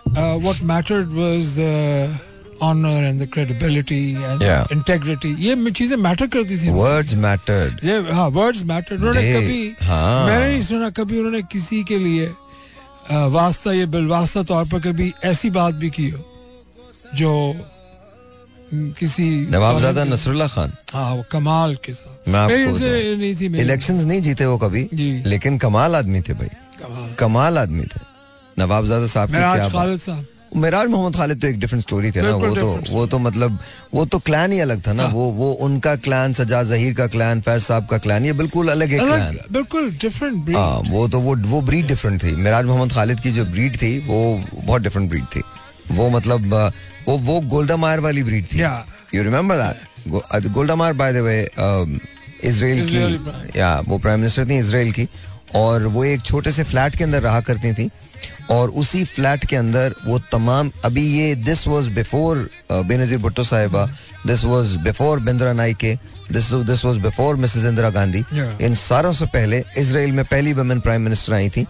what mattered was the honour and the credibility and Yeah. Integrity ये चीज़ें मैटर करती थी वर्ड्स मैटर्ड ये हाँ वर्ड्स मैटर उन्होंने कभी हाँ। मैंने नहीं सुना कभी उन्होंने किसी के लिए वास्ता या बिलवास्ता तौर पर कभी ऐसी बात भी की हो जो किसी नवाबजादा नसरुल्ला खान। हाँ वो कमाल के साथ। मैं आपको बताऊँ। नहीं इलेक्शंस नहीं जीते वो कभी लेकिन कमाल आदमी थे भाई। कमाल। कमाल आदमी थे। नवाबजादा साहब की क्या मेराज खालिद साहब। मिराज मोहम्मद खालिद तो एक डिफरेंट स्टोरी थे ना वो तो वो तो मतलब वो तो क्लैन ही अलग था ना। हाँ। वो वो उनका क्लैन सजा जहीर का क्लैन फैज साहब का क्लैन ये बिल्कुल अलग है क्लैन बिल्कुल डिफरेंट हाँ वो तो वो वो ब्रीड डिफरेंट थी। मिराज मोहम्मद खालिद की जो ब्रीड थी वो बहुत डिफरेंट ब्रीड थी। वो मतलब वो वो गोल्डा मायर वाली ब्रीड थी। You remember that गोल्डा Mayar by the way Israel की या वो प्राइम मिनिस्टर थी इसराइल की और वो एक छोटे से फ्लैट के अंदर रहा करती थी और उसी फ्लैट के अंदर वो तमाम अभी ये this was before Benazir Bhutto साहिबा this was before Bandaranaike this this was before Mrs Indira Gandhi. इन सारों से पहले इसराइल में पहली वुमेन प्राइम मिनिस्टर आई थी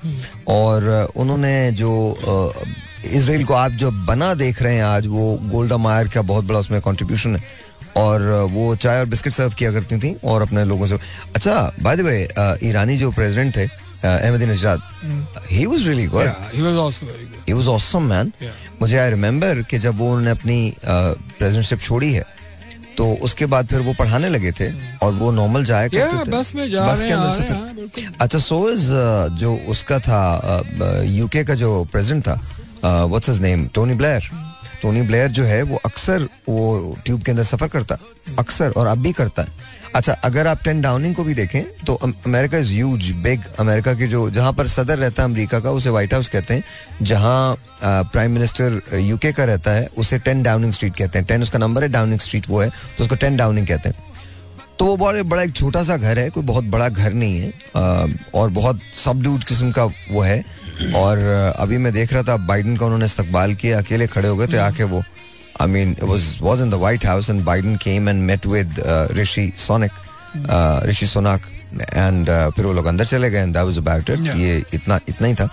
और उन्होंने जो अ, इसराइल को आप जो बना देख रहे हैं आज वो गोल्डा मायर का बहुत बड़ा उसमें कंट्रीब्यूशन है। और वो चाय और बिस्किट सर्व किया करती थी और अपने लोगों से। अच्छा बाय द वे ईरानी जो प्रेसिडेंट थे Ahmadinejad he was really good he was also very good he was awesome man मुझे आई रिमेम्बर कि जब वो उन्होंने अपनी प्रेसिडेंटशिप छोड़ी है तो उसके बाद फिर वो पढ़ाने लगे थे और वो नॉर्मल जाया करते थे। बस में जा बस रहे के हैं अंदर से हैं अच्छा सो इज़ जो उसका था यूके का जो प्रेसिडेंट था what's his name Tony Blair Tony Blair जो है, वो अक्सर वो ट्यूब के अंदर सफ़र करता अक्सर और अब भी करता है। अच्छा अगर आप टेन डाउनिंग को भी देखें तो America is huge big America के जो, जहाँ पर सदर रहता है अमेरिका का, उसे व्हाइट हाउस कहते हैं। जहाँ प्राइम मिनिस्टर यूके का रहता है, उसे टेन डाउनिंग स्ट्रीट कहते हैं। टेन उसका नंबर है डाउनिंग स्ट्रीट वो है तो उसको टेन डाउनिंग कहते हैं। तो वो बड़े, बड़ा एक छोटा सा घर है, कोई बहुत बड़ा घर नहीं है। और बहुत सबड्यूड किस्म का वो है। और अभी मैं देख रहा था बाइडन का उन्होंने इस्तकबाल किया अकेले खड़े हो गए थे आके वो I mean was was in the White House and Biden came and met with Rishi Sunak Rishi Sunak and फिर वो लोग अंदर चले गए and that was about it. ये इतना इतना ही था।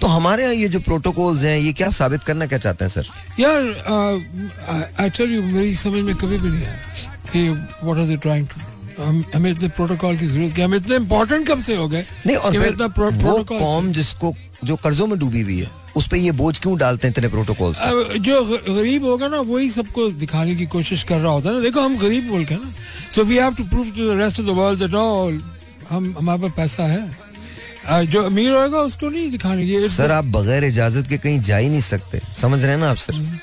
तो हमारे यहाँ ये जो प्रोटोकॉल्स हैं ये क्या साबित करना क्या चाहते हैं सर यार आई टेल यू मेरी समझ में कभी भी नहीं आया कि what are they trying to हम हमें इतने प्रोटोकॉल की ज़रूरत क्या हम इतने इंपॉर्टेंट कब से हो गए नहीं और फिर इतना प्रो- वो कौम जिसको जो कर्जों में डूबी हुई है उस पे ये बोझ क्यों डालते हैं इतने प्रोटोकॉल्स जो गरीब होगा ना वही सबको दिखाने की कोशिश कर रहा होता है ना। देखो हम गरीब मुल्क है ना। So we have to prove to the rest of the world that all हम हमारे पास पैसा है। जो अमीर होगा उसको नहीं दिखाने की। सर आप बगैर इजाज़त के कहीं जा ही नहीं सकते। समझ रहे हैं ना आप सर?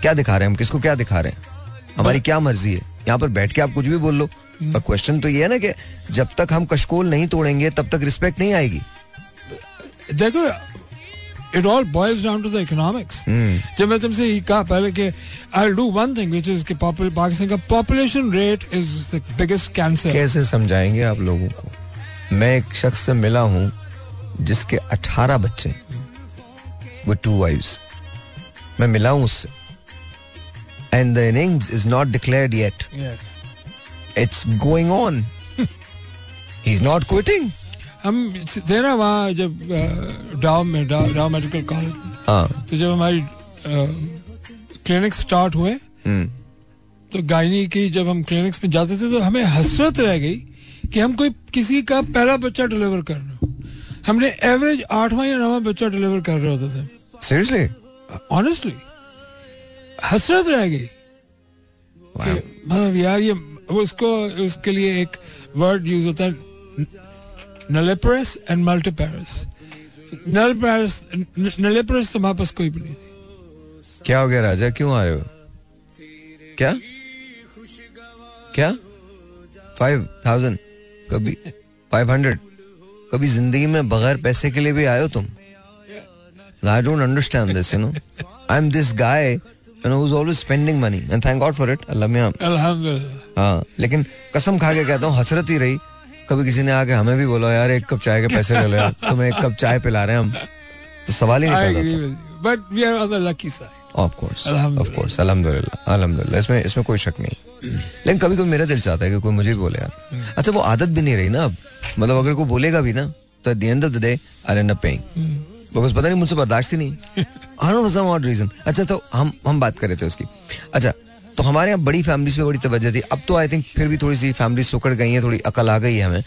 क्या दिखा रहे हैं हम? किसको क्या दिखा रहे हैं? हमारी क्या मर्ज़ी है? यहाँ पर बैठ के आप कुछ भी बोल लो। पर क्वेश्चन तो ये है ना कि जब तक हम कशकोल नहीं तोड़ेंगे तब तक रिस्पेक्ट नहीं आएगी। देखो it all boils down to the economics जब मैं तुमसे ये कहा पहले कि I do one thing which is Pakistan का population rate is the biggest cancer कैसे समझाएँगे आप लोगों को? मैं एक शख्स से मिला हूँ जिसके 18 बच्चे विद टू वाइफ्स मैं मिला हूँ उससे। And the innings is not declared yet it's going on he is not quitting हम थे ना वहाँ जब डाव में डाव, डाव मेडिकल कॉलेज तो जब हमारी क्लिनिक स्टार्ट हुए हम्म, तो गायनी की जब हम क्लिनिक्स में जाते थे तो हमें हसरत रह गई कि हम कोई किसी का पहला बच्चा डिलीवर कर रहे हो। हमने एवरेज आठवां या नवा बच्चा डिलीवर कर रहे होते थे। Seriously? ऑनेस्टली हसरत रह गई। मतलब यार ये उसको, उसके लिए एक वर्ड यूज़ होता है नलेपरस एंड मल्टीपेरस नलेपरस नलेपरस तो हमारे पास कोई भी नहीं थी। क्या हो गया राजा? क्यों आ रहे हो? क्या? क्या? फाइव थाउज़ेंड कभी फाइव हंड्रेड कभी ज़िंदगी में बगैर पैसे के लिए भी आयो तुम? I don't understand this you know I am this guy know who's always spending money. And thank God for it. Allah मियाँ अल्हम्दुलिल्लाह हाँ लेकिन कसम खा के कहता हूँ हसरत ही रही। कभी किसी ने आके हमें भी बोला यार एक कप चाय के पैसे ले लो यार। तुम्हें एक कप चाय पिला रहे हैं हम। तो सवाल ही नहीं. But we are on the lucky side. Of course of course अल्हम्दुलिल्लाह अल्हम्दुलिल्लाह इसमें इसमें कोई शक नहीं। लेकिन कभी कभी मेरा दिल चाहता है कि कोई मुझे भी बोले यार। अच्छा वो आदत भी नहीं रही ना अब। मतलब अगर कोई बोलेगा भी ना तो at the end of the day I end up paying because पता नहीं मुझसे बर्दाश्त ही नहीं। आई रीजन अच्छा तो हम हम बात कर रहे थे उसकी। अच्छा तो हमारे यहाँ बड़ी फैमिलीज़ पे बड़ी तवज्जो थी। अब तो आई थिंक फिर भी थोड़ी सी फैमिली सुकड़ गई है थोड़ी अकल आ गई है हमें।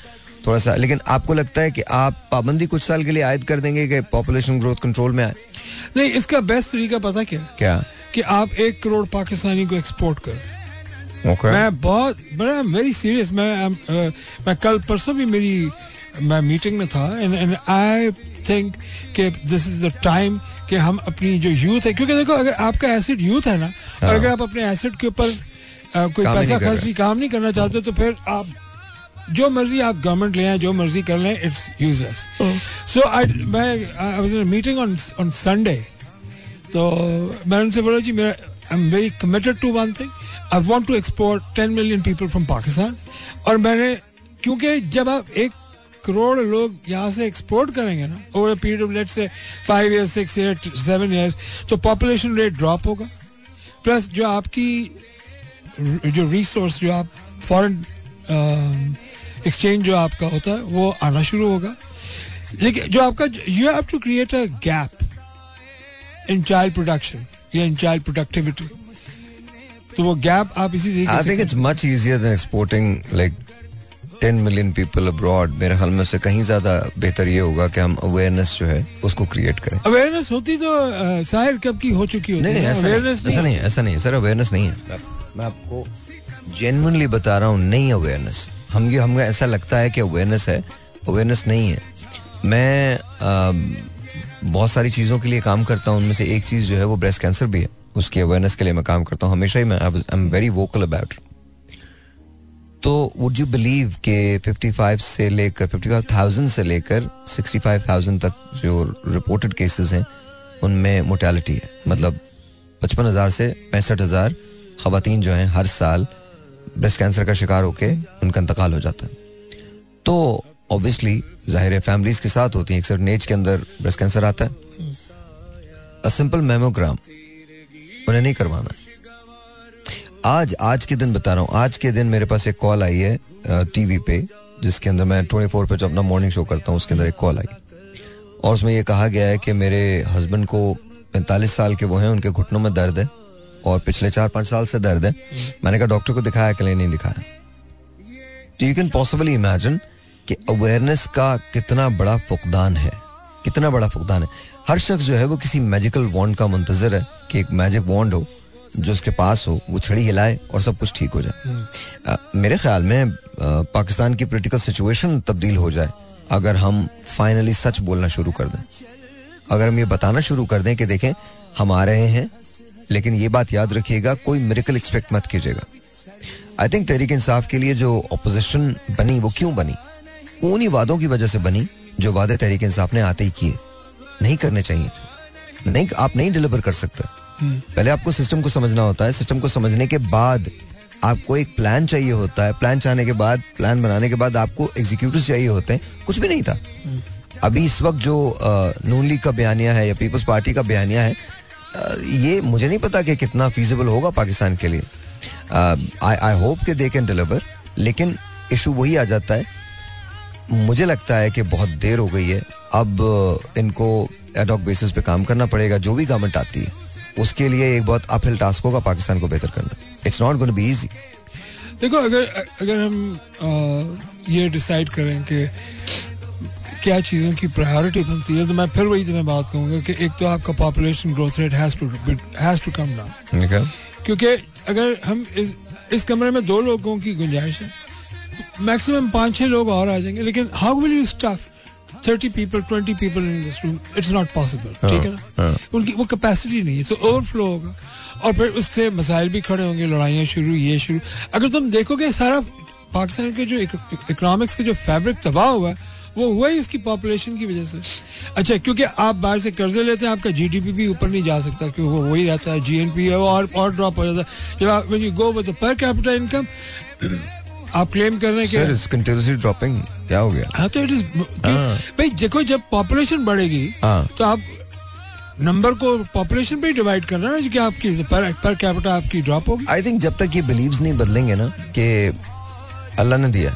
थोड़ा सा लेकिन आपको लगता है कि आप पाबंदी कुछ साल के लिए आयद कर देंगे कि पॉपुलेशन ग्रोथ कंट्रोल में आए? नहीं इसका बेस्ट तरीका पता क्या क्या? कि आप एक करोड़ पाकिस्तानी को एक्सपोर्ट करें। ओके मैं बहुत बड़ा वेरी सीरियस मैं I'm, uh, मैं कल परसों भी मेरी मैं मीटिंग में था एंड एंड आई थिंक कि दिस इज़ द टाइम कि हम अपनी जो यूथ है क्योंकि देखो अगर आपका एसिड यूथ है ना और अगर आप अपने एसिड के ऊपर कोई पैसा खर्च। काम नहीं करना चाहते तो फिर आप जो मर्ज़ी आप गवर्नमेंट ले आए जो मर्ज़ी कर लें इट्स यूजलेस सो आई मैं मीटिंग ऑन ऑन संडे तो मैंने उनसे बोला जी मेरा I am very committed to one thing I want to export ten million people from Pakistan और मैंने क्योंकि जब आप एक करोड़ लोग यहाँ से एक्सपोर्ट करेंगे ना over period of let's say five years six year seven years तो पॉपुलेशन रेट ड्रॉप होगा। प्लस जो आपकी जो रिसोर्स जो आप फॉरेन एक्सचेंज जो आपका होता है वो आना शुरू होगा। लेकिन जो आपका you have to create a gap in child production या इन चाइल्ड प्रोडक्टिविटी तो वो गैप आप इसी तरीके think से it's much easier than exporting like 10 million people abroad. मेरे ख्याल में से कहीं ज़्यादा बेहतर ये होगा कि हम अवेयरनेस जो है उसको क्रिएट करें। अवेयरनेस होती तो साहिर कब की हो चुकी होती नहीं नहीं ऐसा नहीं, ऐसा नहीं। ऐसा नहीं सर अवेयरनेस नहीं है। मैं, आपको जेन्युइनली बता रहा हूँ नहीं अवेयरनेस हम ये हमको ऐसा लगता है कि अवेयरनेस है अवेयरनेस नहीं है। मैं बहुत सारी चीज़ों के लिए काम करता हूँ उनमें से एक चीज़ जो है वो ब्रेस्ट कैंसर भी है। उसकी अवेयरनेस के लिए मैं काम करता हूँ हमेशा ही मैं I am very vocal about तो वुड यू बिलीव के 55 से लेकर 55,000 से लेकर 65,000 तक जो रिपोर्टेड केसेस हैं उनमें मोर्टेलिटी है। मतलब पचपन हज़ार से पैंसठ हज़ार खातन जो हैं हर साल ब्रेस्ट कैंसर का शिकार होके उनका इंतकाल हो जाता है। तो ऑब्वियसली ज़ाहिर फैमिलीज़ के साथ होती है एक सर्टन एज के अंदर ब्रेस्ट कैंसर आता है। सिंपल मेमोग्राम उन्हें नहीं करवाना है। आज आज के दिन बता रहा हूँ, आज के दिन मेरे पास एक कॉल आई है टीवी पे, जिसके अंदर मैं 24 फोर पे जो अपना मॉर्निंग शो करता हूँ, उसके अंदर एक कॉल आई। और उसमें यह कहा गया है कि मेरे हस्बैंड को 45 साल के वो हैं, उनके घुटनों में दर्द है, और पिछले चार पाँच साल से दर्द है। मैंने कहा, डॉक्टर को दिखाया कि नहीं दिखाया। तो यू कैन पॉसिबली इमेजिन कि अवेयरनेस का कितना बड़ा फुकदान है, कितना बड़ा फुकदान है। हर शख्स जो है, वो किसी मैजिकल वॉन्ड का मुंतजर है कि एक मैजिक वॉन्ड हो जो उसके पास हो वो छड़ी हिलाए और सब कुछ ठीक हो जाए। अ, मेरे ख्याल में पाकिस्तान की पोलिटिकल सिचुएशन तब्दील हो जाए अगर हम फाइनली सच बोलना शुरू कर दें। अगर हम ये बताना शुरू कर दें कि देखें हम आ रहे हैं लेकिन ये बात याद रखिएगा कोई मेरिकल एक्सपेक्ट मत कीजिएगा। आई थिंक तहरीक इंसाफ के लिए जो अपोजिशन बनी वो क्यों बनी? उन्हीं वादों की वजह से बनी जो वादे तहरीक इंसाफ ने आते ही किए। नहीं करने चाहिए थे। नहीं आप नहीं डिलीवर कर सकते। पहले आपको सिस्टम को समझना होता है। सिस्टम को समझने के बाद आपको एक प्लान चाहिए होता है। प्लान चाहने के बाद प्लान बनाने के बाद आपको एग्जीक्यूटिव चाहिए होते हैं। कुछ भी नहीं था। अभी इस वक्त जो नून लीग का बयानिया है या पीपल्स पार्टी का बयानिया है ये मुझे नहीं पता कि कितना फीजिबल होगा पाकिस्तान के लिए। आई होप कि दे कैन डिलीवर लेकिन इशू वही आ जाता है। मुझे लगता है कि बहुत देर हो गई है। अब इनको एडॉक बेसिस पे काम करना पड़ेगा, जो भी गवर्नमेंट आती है। उसके लिए एक बहुत अपहिल टास्क होगा पाकिस्तान को बेहतर करना। It's not going be easy देखो अगर अगर हम अ, ये डिसाइड करें कि क्या चीज़ों की प्रायोरिटी बनती है तो मैं फिर वही तुम्हें बात कहूँगा कि एक तो आपका population growth rate has to has to come down क्योंकि अगर हम इस इस कमरे में दो लोगों की गुंजाइश है मैक्सिमम पाँच छह लोग और आ जाएँगे लेकिन how will you stuff thirty people twenty people in this room it's not possible ठीक है ना? उनकी वो कैपेसिटी नहीं है सो ओवरफ्लो होगा। और फिर उससे मसाइल भी खड़े होंगे लड़ाइयाँ शुरू ये शुरू। अगर तुम देखोगे सारा पाकिस्तान के जो इकोनॉमिक्स का जो फैब्रिक तबाह हुआ है वो हुआ ही इसकी पॉपुलेशन की वजह से। अच्छा क्योंकि आप बाहर से कर्जे लेते हैं आपका जीडीपी भी ऊपर नहीं जा सकता क्योंकि वो वही रहता है जीएनपी है और और ड्रॉप हो जाता है। जब आप you go with per capital income आप क्लेम कर रहे हैं सर कंटिन्यूसली ड्रॉपिंग क्या हो गया? हाँ तो इट इज़ हाँ। भाई देखो जब पॉपुलेशन बढ़ेगी हाँ। तो आप नंबर को पॉपुलेशन पे डिवाइड करना ना कि आपकी पर पर कैपिटल आपकी ड्रॉप होगी। आई थिंक जब तक ये बिलीव्स नहीं बदलेंगे ना कि अल्लाह ने दिया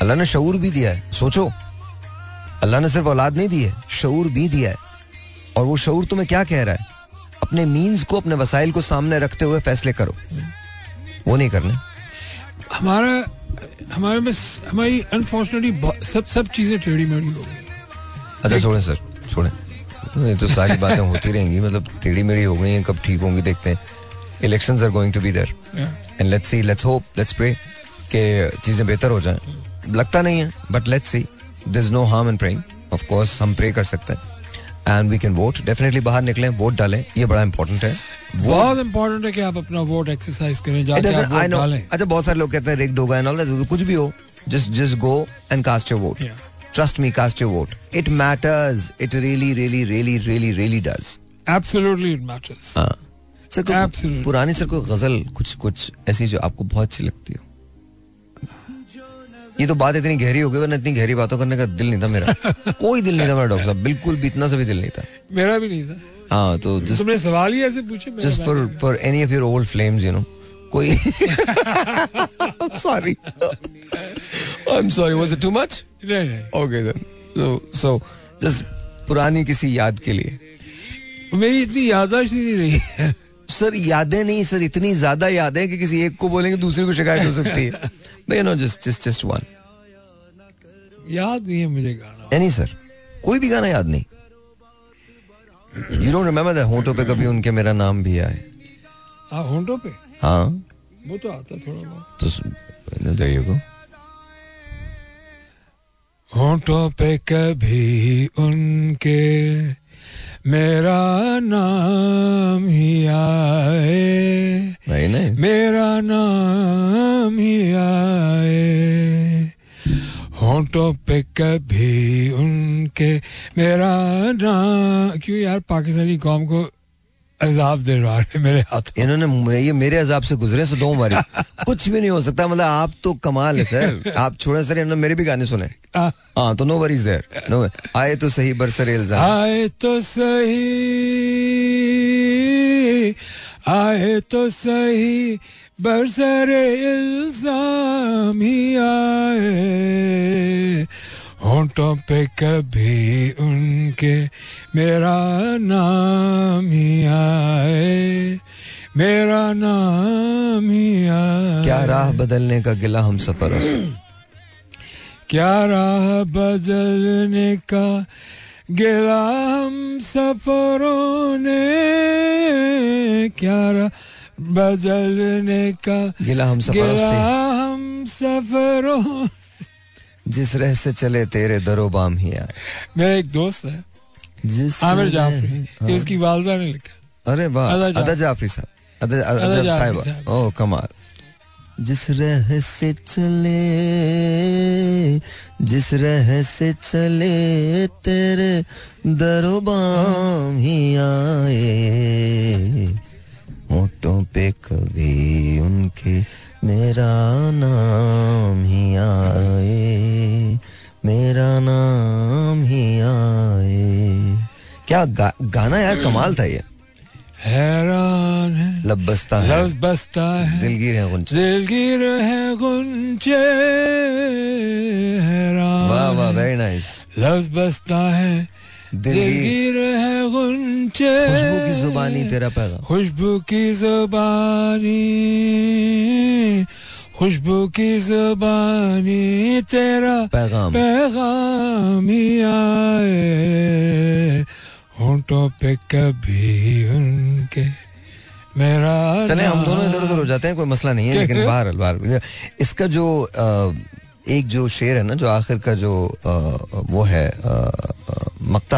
अल्लाह ने शऊर भी दिया है। सोचो। अल्लाह ने सिर्फ़ औलाद नहीं दी है शऊर भी दिया है। और वो शऊर तुम्हें क्या कह रहा है? अपने मीन्स को अपने वसाइल को सामने रखते हुए फैसले करो। वो नहीं करने। हमारा हमारे में हमारी अनफॉर्चुनेटली सब सब चीज़ें टेढ़ी मेढ़ी हो गई। अच्छा छोड़ें सर छोड़ें। ये तो सारी बातें होती रहेंगी मतलब टेढ़ी मेढ़ी हो गई हैं कब ठीक होंगी देखते हैं। Elections are going to be there and let's see let's hope let's pray कि चीज़ें बेहतर हो जाएँ। लगता नहीं है but let's see there is no harm in praying of course हम प्रे कर सकते हैं। And we can vote definitely बाहर निकलें वोट डालें। ये बड़ा इंपॉर्टेंट है। बहुत इंपॉर्टेंट है कि आप अपना वोट एक्सरसाइज करें जाके आप वोट डालें। अच्छा बहुत सारे लोग कहते हैं रिग्ड होगा एंड ऑल दैट कुछ भी हो just just go and cast your vote trust me cast your vote it matters it really really really really really does absolutely it matters sir कोई पुरानी सर कोई गज़ल कुछ कुछ ऐसी जो आपको बहुत अच्छी लगती हो? ये तो बात इतनी गहरी हो गई वरना इतनी गहरी बातों करने का दिल नहीं था मेरा। कोई दिल नहीं था मेरा डॉक्टर साहब। बिल्कुल भी इतना सा भी दिल नहीं था। मेरा भी नहीं था। हाँ तो जस्ट तुमने सवाल ही ऐसे पूछे just for for any of your old flames you know कोई sorry I am sorry was it too much है। नहीं नहीं। Okay then so so just पुरानी किसी याद के लिए। मेरी इतनी याददाश्त ही नहीं रही। सर यादें नहीं सर इतनी ज़्यादा यादें कि किसी एक को बोलेंगे दूसरे को शिकायत हो सकती है। You know just just just one याद नहीं है मुझे गाना। एनी सर कोई भी गाना याद नहीं। यू डोंट रिमेम्बर दैट होंठों पे कभी उनके मेरा नाम भी आए? हाँ होंठों पे? हाँ। वो तो आता थोड़ा बहुत। तो देयर यू गो होंठों पे कभी उनके मेरा नाम ही आए। वेरी नाइस मेरा नाम ही आए। होंठों पे कभी उनके मेरा नाम क्यों यार पाकिस्तानी कौम को अजाब दे रहा है मेरे हाथ? इन्होंने ये मेरे अजाब से गुजरे सो दो बारी कुछ भी नहीं हो सकता मतलब आप तो कमाल है सर। आप छोड़े सर इन्होंने मेरे भी गाने सुने। हाँ तो नो वरीज देयर नो आए तो सही बरसर इल्ज़ाम। आए तो सही आए तो सही बरसरे इल्ज़ाम ही आए होंठों पे कभी उनके मेरा नाम ही आए मेरा नाम ही आए। क्या राह बदलने का गिला हम सफरों क्या राह बदलने का गिला हम सफरों ने? क्या राह बदलने का गिला हम सफरों गिला से। हम सफरों जिस रह से चले तेरे दरो बाम ही आए। मेरा एक दोस्त है। जिस आमिर जाफरी। हाँ। उसकी वालदा ने लिखा। अरे वाह अदा जाफरी। साहब। अदा। ओ कमाल। जिस रह से चले जिस रह से चले तेरे दरो बाम ही आए। होठों पे कभी उनके मेरा नाम ही आए मेरा नाम ही आए। क्या गा, गाना यार कमाल था ये। हैरान है। लब बसता है। लफ्ज बसता है। दिलगिर है गुंज। दिलगीर है गुंजे। हैरान वाह वाह वेरी नाइस लफ्ज बसता है। दिलगीर है गुंजे। खुशबू की जुबानी तेरा पैगाम। खुशबू की जुबानी खुशबू की जुबानी तेरा पैगाम। पैगाम आए। होंठों पे कभी उनके मेरा चले हम दोनों इधर उधर हो जाते हैं कोई मसला नहीं है लेकिन? बाहर बाहर इसका जो अ, एक जो शेर है ना जो आखिर का जो अ, वो है अ,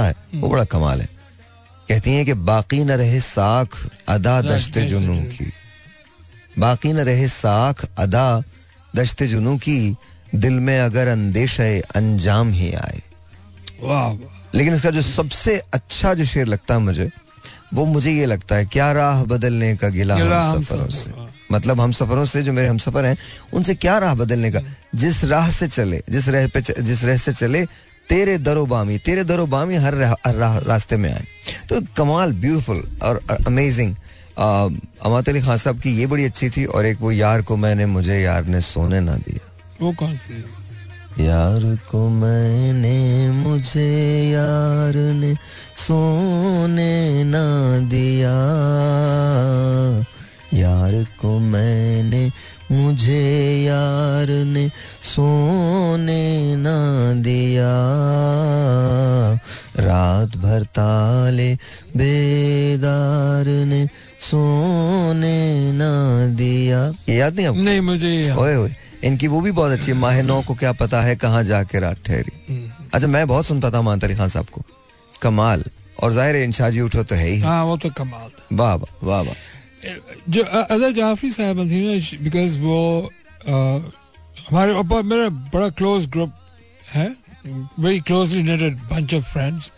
है वो बड़ा कमाल है। कहती हैं कि बाकी न रहे साख अदा दश्ते जुनू की। बाकी न रहे साख अदा दश्ते जुनू की दिल में अगर अंदेश अंजाम ही आए। लेकिन इसका जो सबसे अच्छा जो शेर लगता है मुझे वो मुझे ये लगता है क्या राह बदलने का गिला हम सफरों से। हाँ। मतलब हम सफरों से जो मेरे हम सफ़र हैं उनसे क्या राह बदलने का? जिस राह से चले जिस राह पे जिस राह से चले तेरे दरो बामी तेरे दरो बामी हर राह, हर रास्ते में आए। तो कमाल ब्यूटीफुल और अमेजिंग अमात अली खान साहब की ये बड़ी अच्छी थी और एक वो यार को मैंने मुझे यार ने सोने ना दिया। वो कौन सी? यार को मैंने मुझे यार ने सोने ना दिया। यार को मैंने मुझे यार ने सोने ना दिया। रात भर ताले बेदार ने सोने ना दिया। ये याद नहीं आपको? नहीं मुझे ओए ओए इनकी वो भी बहुत अच्छी है। माह नौ को क्या पता है कहाँ जाके रात ठहरी। अच्छा मैं बहुत सुनता था मान अली खान साहब को। कमाल। और ज़ाहिर है इंशाह जी उठो तो है ही। हाँ वो तो कमाल वाह वाह वाह वाह। जो अदर जाफरी साहब थी ना बिकॉज़ वो हमारे ऊपर मेरा बड़ा क्लोज ग्रुप है very closely knitted bunch of friends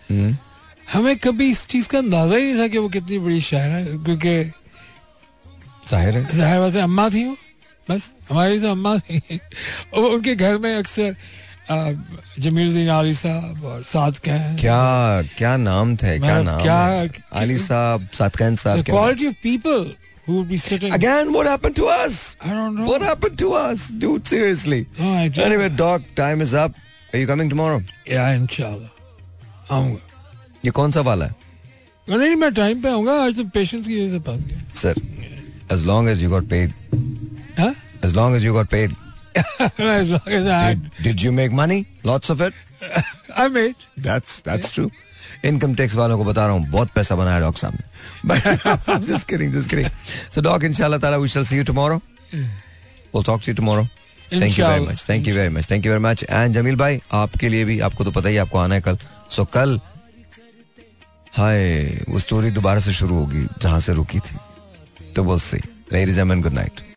हमें कभी इस चीज़ का अंदाज़ा ही नहीं था कि वो कितनी बड़ी शायर है क्योंकि ज़ाहिर है। ज़ाहिर बात है अम्मा थी वो बस हमारी तो अम्मा थी। और उनके घर में अक्सर अ, जमीलुद्दीन आली साहब और साद कह क्या क्या नाम थे क्या नाम क्या- है? आली साहब सातकैन the साहब quality of people who would be sitting Again, what happened to us? I don't know. What happened to us, dude? Seriously. Oh, I don't- Anyway, Doc, time is up. Are you coming tomorrow? Yeah, इंशाल्लाह आऊँगा ये कौन सा वाला है? नहीं मैं time पे आऊँगा आज तो पेशेंस की वजह से फंस गया Sir, as long as you got paid. हाँ? As long as you got paid. As long as I Did, did you make money? Lots of it? I made That's that's yeah. true. Income tax वालों को बता रहा हूँ बहुत पैसा बनाया dock साहब ने just kidding, just kidding. So Doc, inshallah ta'ala, we shall see you tomorrow. We'll talk to you tomorrow. Thank you very Inshallah. much. Thank you very much. Thank you very Jameel भाई आपके लिए भी आपको तो पता ही आपको आना है कल सो कल हाय वो स्टोरी दोबारा से शुरू होगी जहाँ से रुकी थी तो बोल सी लेडीज़ एंड गुड नाइट